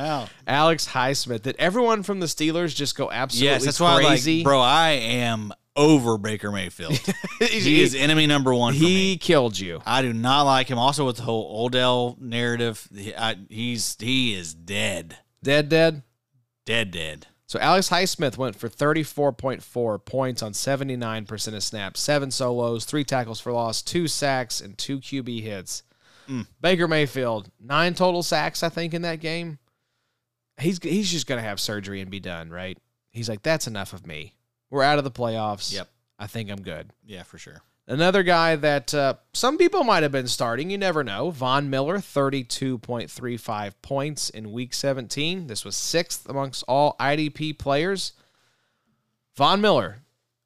Alex Highsmith. Did everyone from the Steelers just go absolutely Yes, that's why, crazy? like, bro, I am over Baker Mayfield. he is enemy number one. He killed you. I do not like him. Also, with the whole Odell narrative, he, I, he's he is dead, Dead, dead. Dead, dead. So Alex Highsmith went for 34.4 points on 79% of snaps, seven solos, three tackles for loss, two sacks, and two QB hits. Mm. Baker Mayfield, nine total sacks, I think, in that game. He's he's just gonna have surgery and be done, right? He's like, that's enough of me. We're out of the playoffs. Yep. I think I'm good. Yeah, for sure. Another guy that uh, some people might have been starting, you never know. Von Miller, 32.35 points in week 17. This was sixth amongst all IDP players. Von Miller,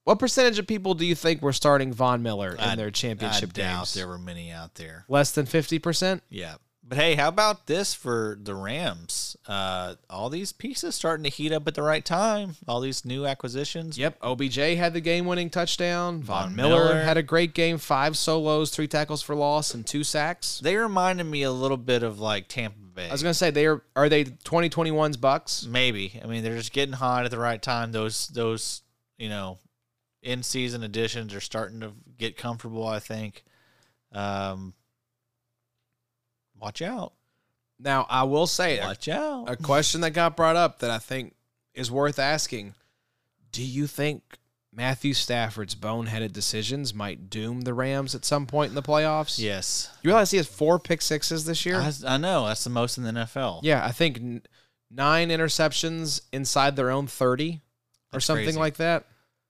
what percentage of people do you think were starting Von Miller in I- their championship I doubt there were many out there. Less than 50%? Yeah. But hey, how about this for the Rams? Uh, all these pieces starting to heat up at the right time. All these new acquisitions. Yep. OBJ had the game winning touchdown. Von, Von Miller, Miller. had a great game, five solos, three tackles for loss, and two sacks. They reminded me a little bit of like Tampa Bay. I was going to say, they are, are they 2021's Bucks? Maybe. I mean, they're just getting hot at the right time. Those those you know, in season additions are starting to get comfortable. I think. Um, watch out! Now, I will say, a Watch out! a question that got brought up that I think is worth asking. Do you think Matthew Stafford's boneheaded decisions might doom the Rams at some point in the playoffs? yes, You realize he has four pick sixes this year? I, I know that's the most in the NFL. yeah, I think n- nine interceptions inside their own 30 or That's something crazy. like that.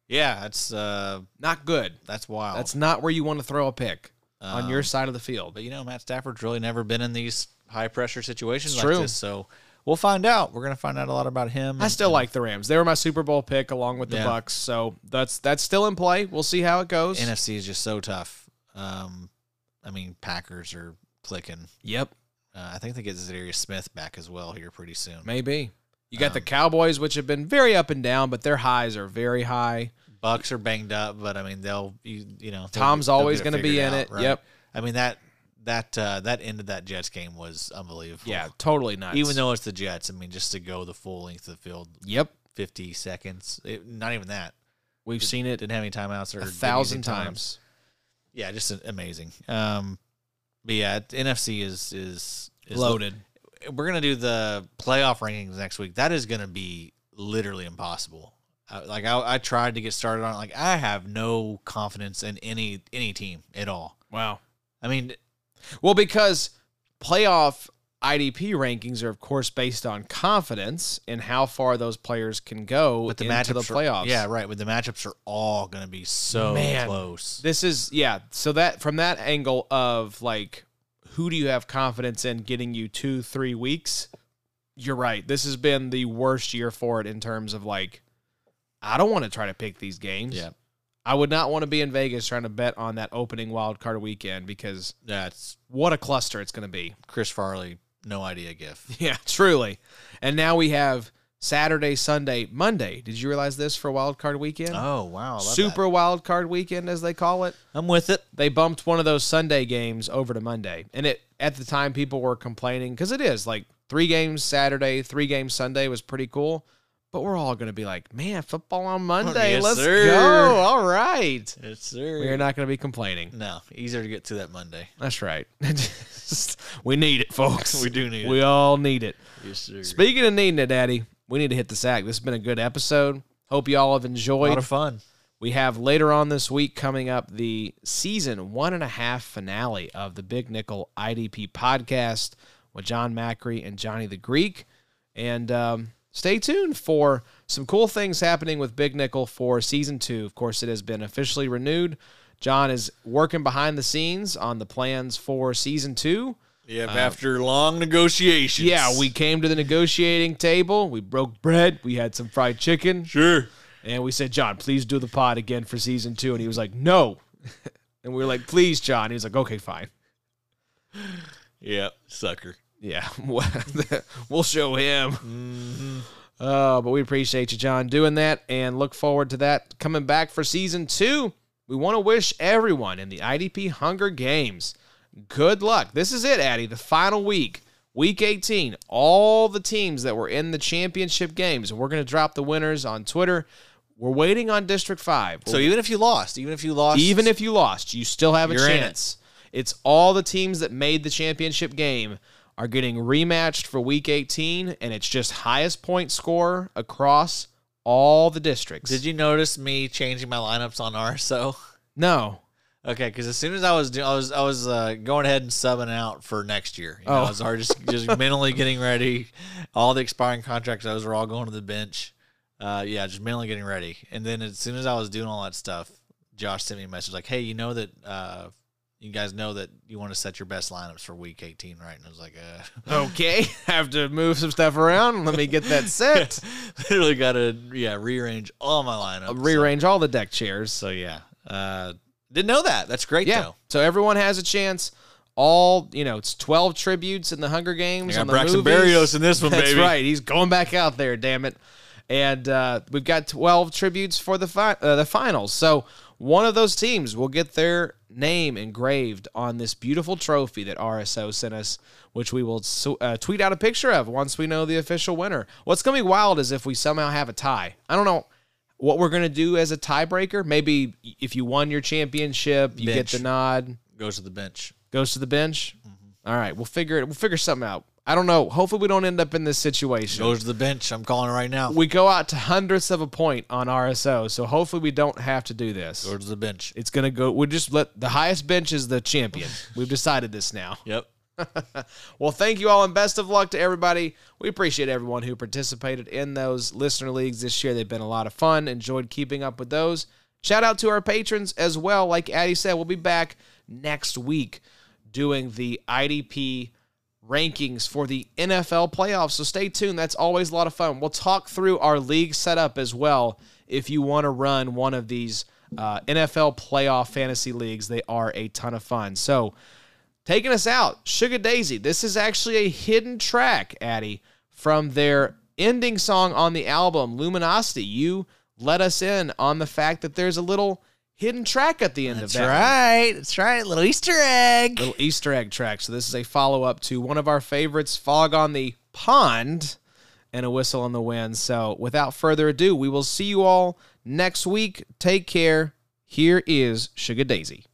yeah, that's uh, Not good. that's wild. That's not where you want to throw a pick on your Um, side of the field. But you know, Matt Stafford's really never been in these high pressure situations like true. this. So we'll find out. We're gonna find out a lot about him. I still like the Rams. They were my Super Bowl pick along with the Yeah. Bucks, so that's that's still in play. We'll see how it goes. NFC is just so tough. Um, I mean, Packers are clicking. yep. Uh, I think they get Za'Darius Smith back as well here pretty soon. Maybe. You got the Um, Cowboys, which have been very up and down, but their highs are very high. Bucks are banged up, but I mean they'll you, you know Tom's they'll always going to be in out, it. right? Yep. I mean that that uh, that end of that Jets game was unbelievable. Yeah, totally nuts. Even though it's the Jets, I mean just to go the full length of the field, Yep. fifty seconds, it, not even that. We've seen it Didn't have any timeouts or a thousand any time. times. Yeah, just amazing. Um, but yeah, NFC is is, is Loaded. we're gonna do the playoff rankings next week. That is gonna be literally impossible. I, like I, I tried to get started on it. Like I have no confidence in any any team at all. Wow. I mean, Well, because playoff IDP rankings are, of course, based on confidence in how far those players can go but the into the are- playoffs. yeah, right. But the matchups are all gonna be so Man. close. This is yeah. So that from that angle of like, who do you have confidence in getting you two, three weeks? You're right. This has been the worst year for it in terms of like, I don't want to try to pick these games. Yeah, I would not want to be in Vegas trying to bet on that opening wild card weekend because that's what a cluster it's going to be. Chris Farley. No idea gift. Yeah, truly. And now we have Saturday, Sunday, Monday. Did you realize this for wild card weekend? Oh wow, Super that. wild card weekend, as they call it. I'm with it. They bumped one of those Sunday games over to Monday, and it at the time people were complaining because it is like three games Saturday, three games Sunday was pretty cool. But we're all going to be like, man, football on Monday. yes, Let's sir. go. All right. Yes, sir. We're not going to be complaining. No, easier to get to that Monday. That's right. We need it, folks. We do need it. We all need it. Yes, sir. Speaking of needing it, Daddy, we need to hit the sack. This has been a good episode. Hope you all have a enjoyed. lot of fun. We have later on this week coming up the season one and a half finale of the Big Nickel IDP podcast with John Macri and Johnny the Greek. And um, stay tuned for some cool things happening with Big Nickel for season two. Of course, it has been officially renewed. John is working behind the scenes on the plans for season two. Yep, uh, after long negotiations. Yeah, we came to the negotiating table. We broke bread. We had some fried chicken. sure. And we said, John, please do the pod again for season two. And he was like, no. and we were like, please, John. He was like, okay, fine. Yep, sucker. Yeah, we'll show him. Uh, but we appreciate you, John, doing that and look forward to that coming back for season two. We want to wish everyone in the IDP Hunger Games good luck. This is it, Addy, the final week, week 18. All the teams that were in the championship games, we're going to drop the winners on Twitter. We're waiting on District 5. So even if you lost, even if you lost, Even if you lost, you still have a it. chance. It's all the teams that made the championship game are getting rematched for week 18, and it's just highest point score across all the districts. did you notice me changing my lineups on RSO? No. Okay, because as soon as I was doing, I was I was uh, going ahead and subbing out for next year. You know, Oh. I was already just just mentally getting ready. All the expiring contracts, those were all going to the bench. Uh, yeah, just mentally getting ready. And then as soon as I was doing all that stuff, Josh sent me a message like, "Hey, you know that uh, you guys know that you want to set your best lineups for Week 18, right?" And I was like, uh, Okay. have to move some stuff around. Let me get that set. literally got to yeah rearrange all my lineups. So- Rearrange all the deck chairs. So, yeah, uh, didn't know that. That's great yeah. though. So everyone has a chance. All you know, it's twelve tributes in the Hunger Games. the Braxton movies. Berrios in this one, That's baby. right. He's going back out there. Damn it. And uh, we've got twelve tributes for the fi- uh, the finals. So one of those teams will get their name engraved on this beautiful trophy that RSO sent us, which we will uh, tweet out a picture of once we know the official winner. What's gonna be wild is if we somehow have a tie. I don't know what we're gonna do as a tiebreaker. Maybe if you won your championship, you Bench. get the nod Goes to the bench. goes to the bench. All right, we'll figure it. We'll figure something out. I don't know. Hopefully, we don't end up in this situation. Goes to the bench. I'm calling it right now. we go out to hundredths of a point on RSO, so hopefully we don't have to do this. Goes to the bench. It's gonna go. We just let the highest bench is the champion. We've decided this now. Yep. Well, thank you all and best of luck to everybody. We appreciate everyone who participated in those listener leagues this year. They've been a lot of fun. Enjoyed keeping up with those. Shout out to our patrons as well. Like Addie said, we'll be back next week doing the IDP rankings for the NFL playoffs. So stay tuned. That's always a lot of fun. We'll talk through our league setup as well. If you want to run one of these uh, NFL playoff fantasy leagues, they are a ton of fun. So, taking us out, Suga Daisy. This is actually a hidden track, Addie, from their ending song on the album, Luminosity. You let us in on the fact that there's a little hidden track at the end That's of that. one. right. That's right. Little Easter egg. Little Easter egg track. So this is a follow up to one of our favorites, Fog on the Pond, and a whistle in the wind. So without further ado, we will see you all next week. Take care. Here is Suga Daisy.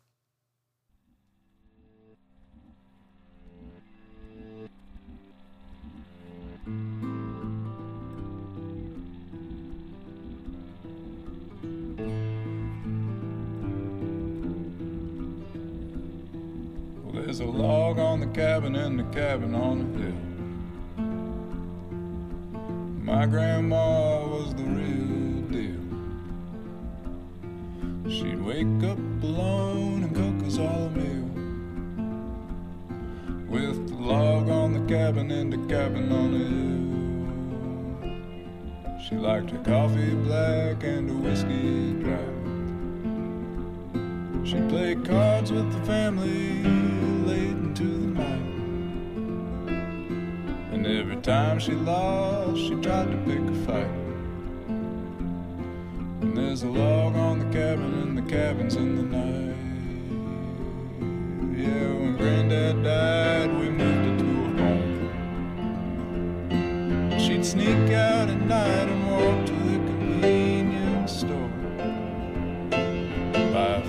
There's a log on the cabin and the cabin on the hill. My grandma was the real deal. She'd wake up alone and cook us all a meal. With the log on the cabin and the cabin on the hill. She liked her coffee black and her whiskey dry. She played cards with the family late into the night. And every time she lost, she tried to pick a fight. And there's a log on the cabin, and the cabin's in the night. Yeah, when Granddad died, we moved into a home. She'd sneak out at night and walk to the convenience store. Buy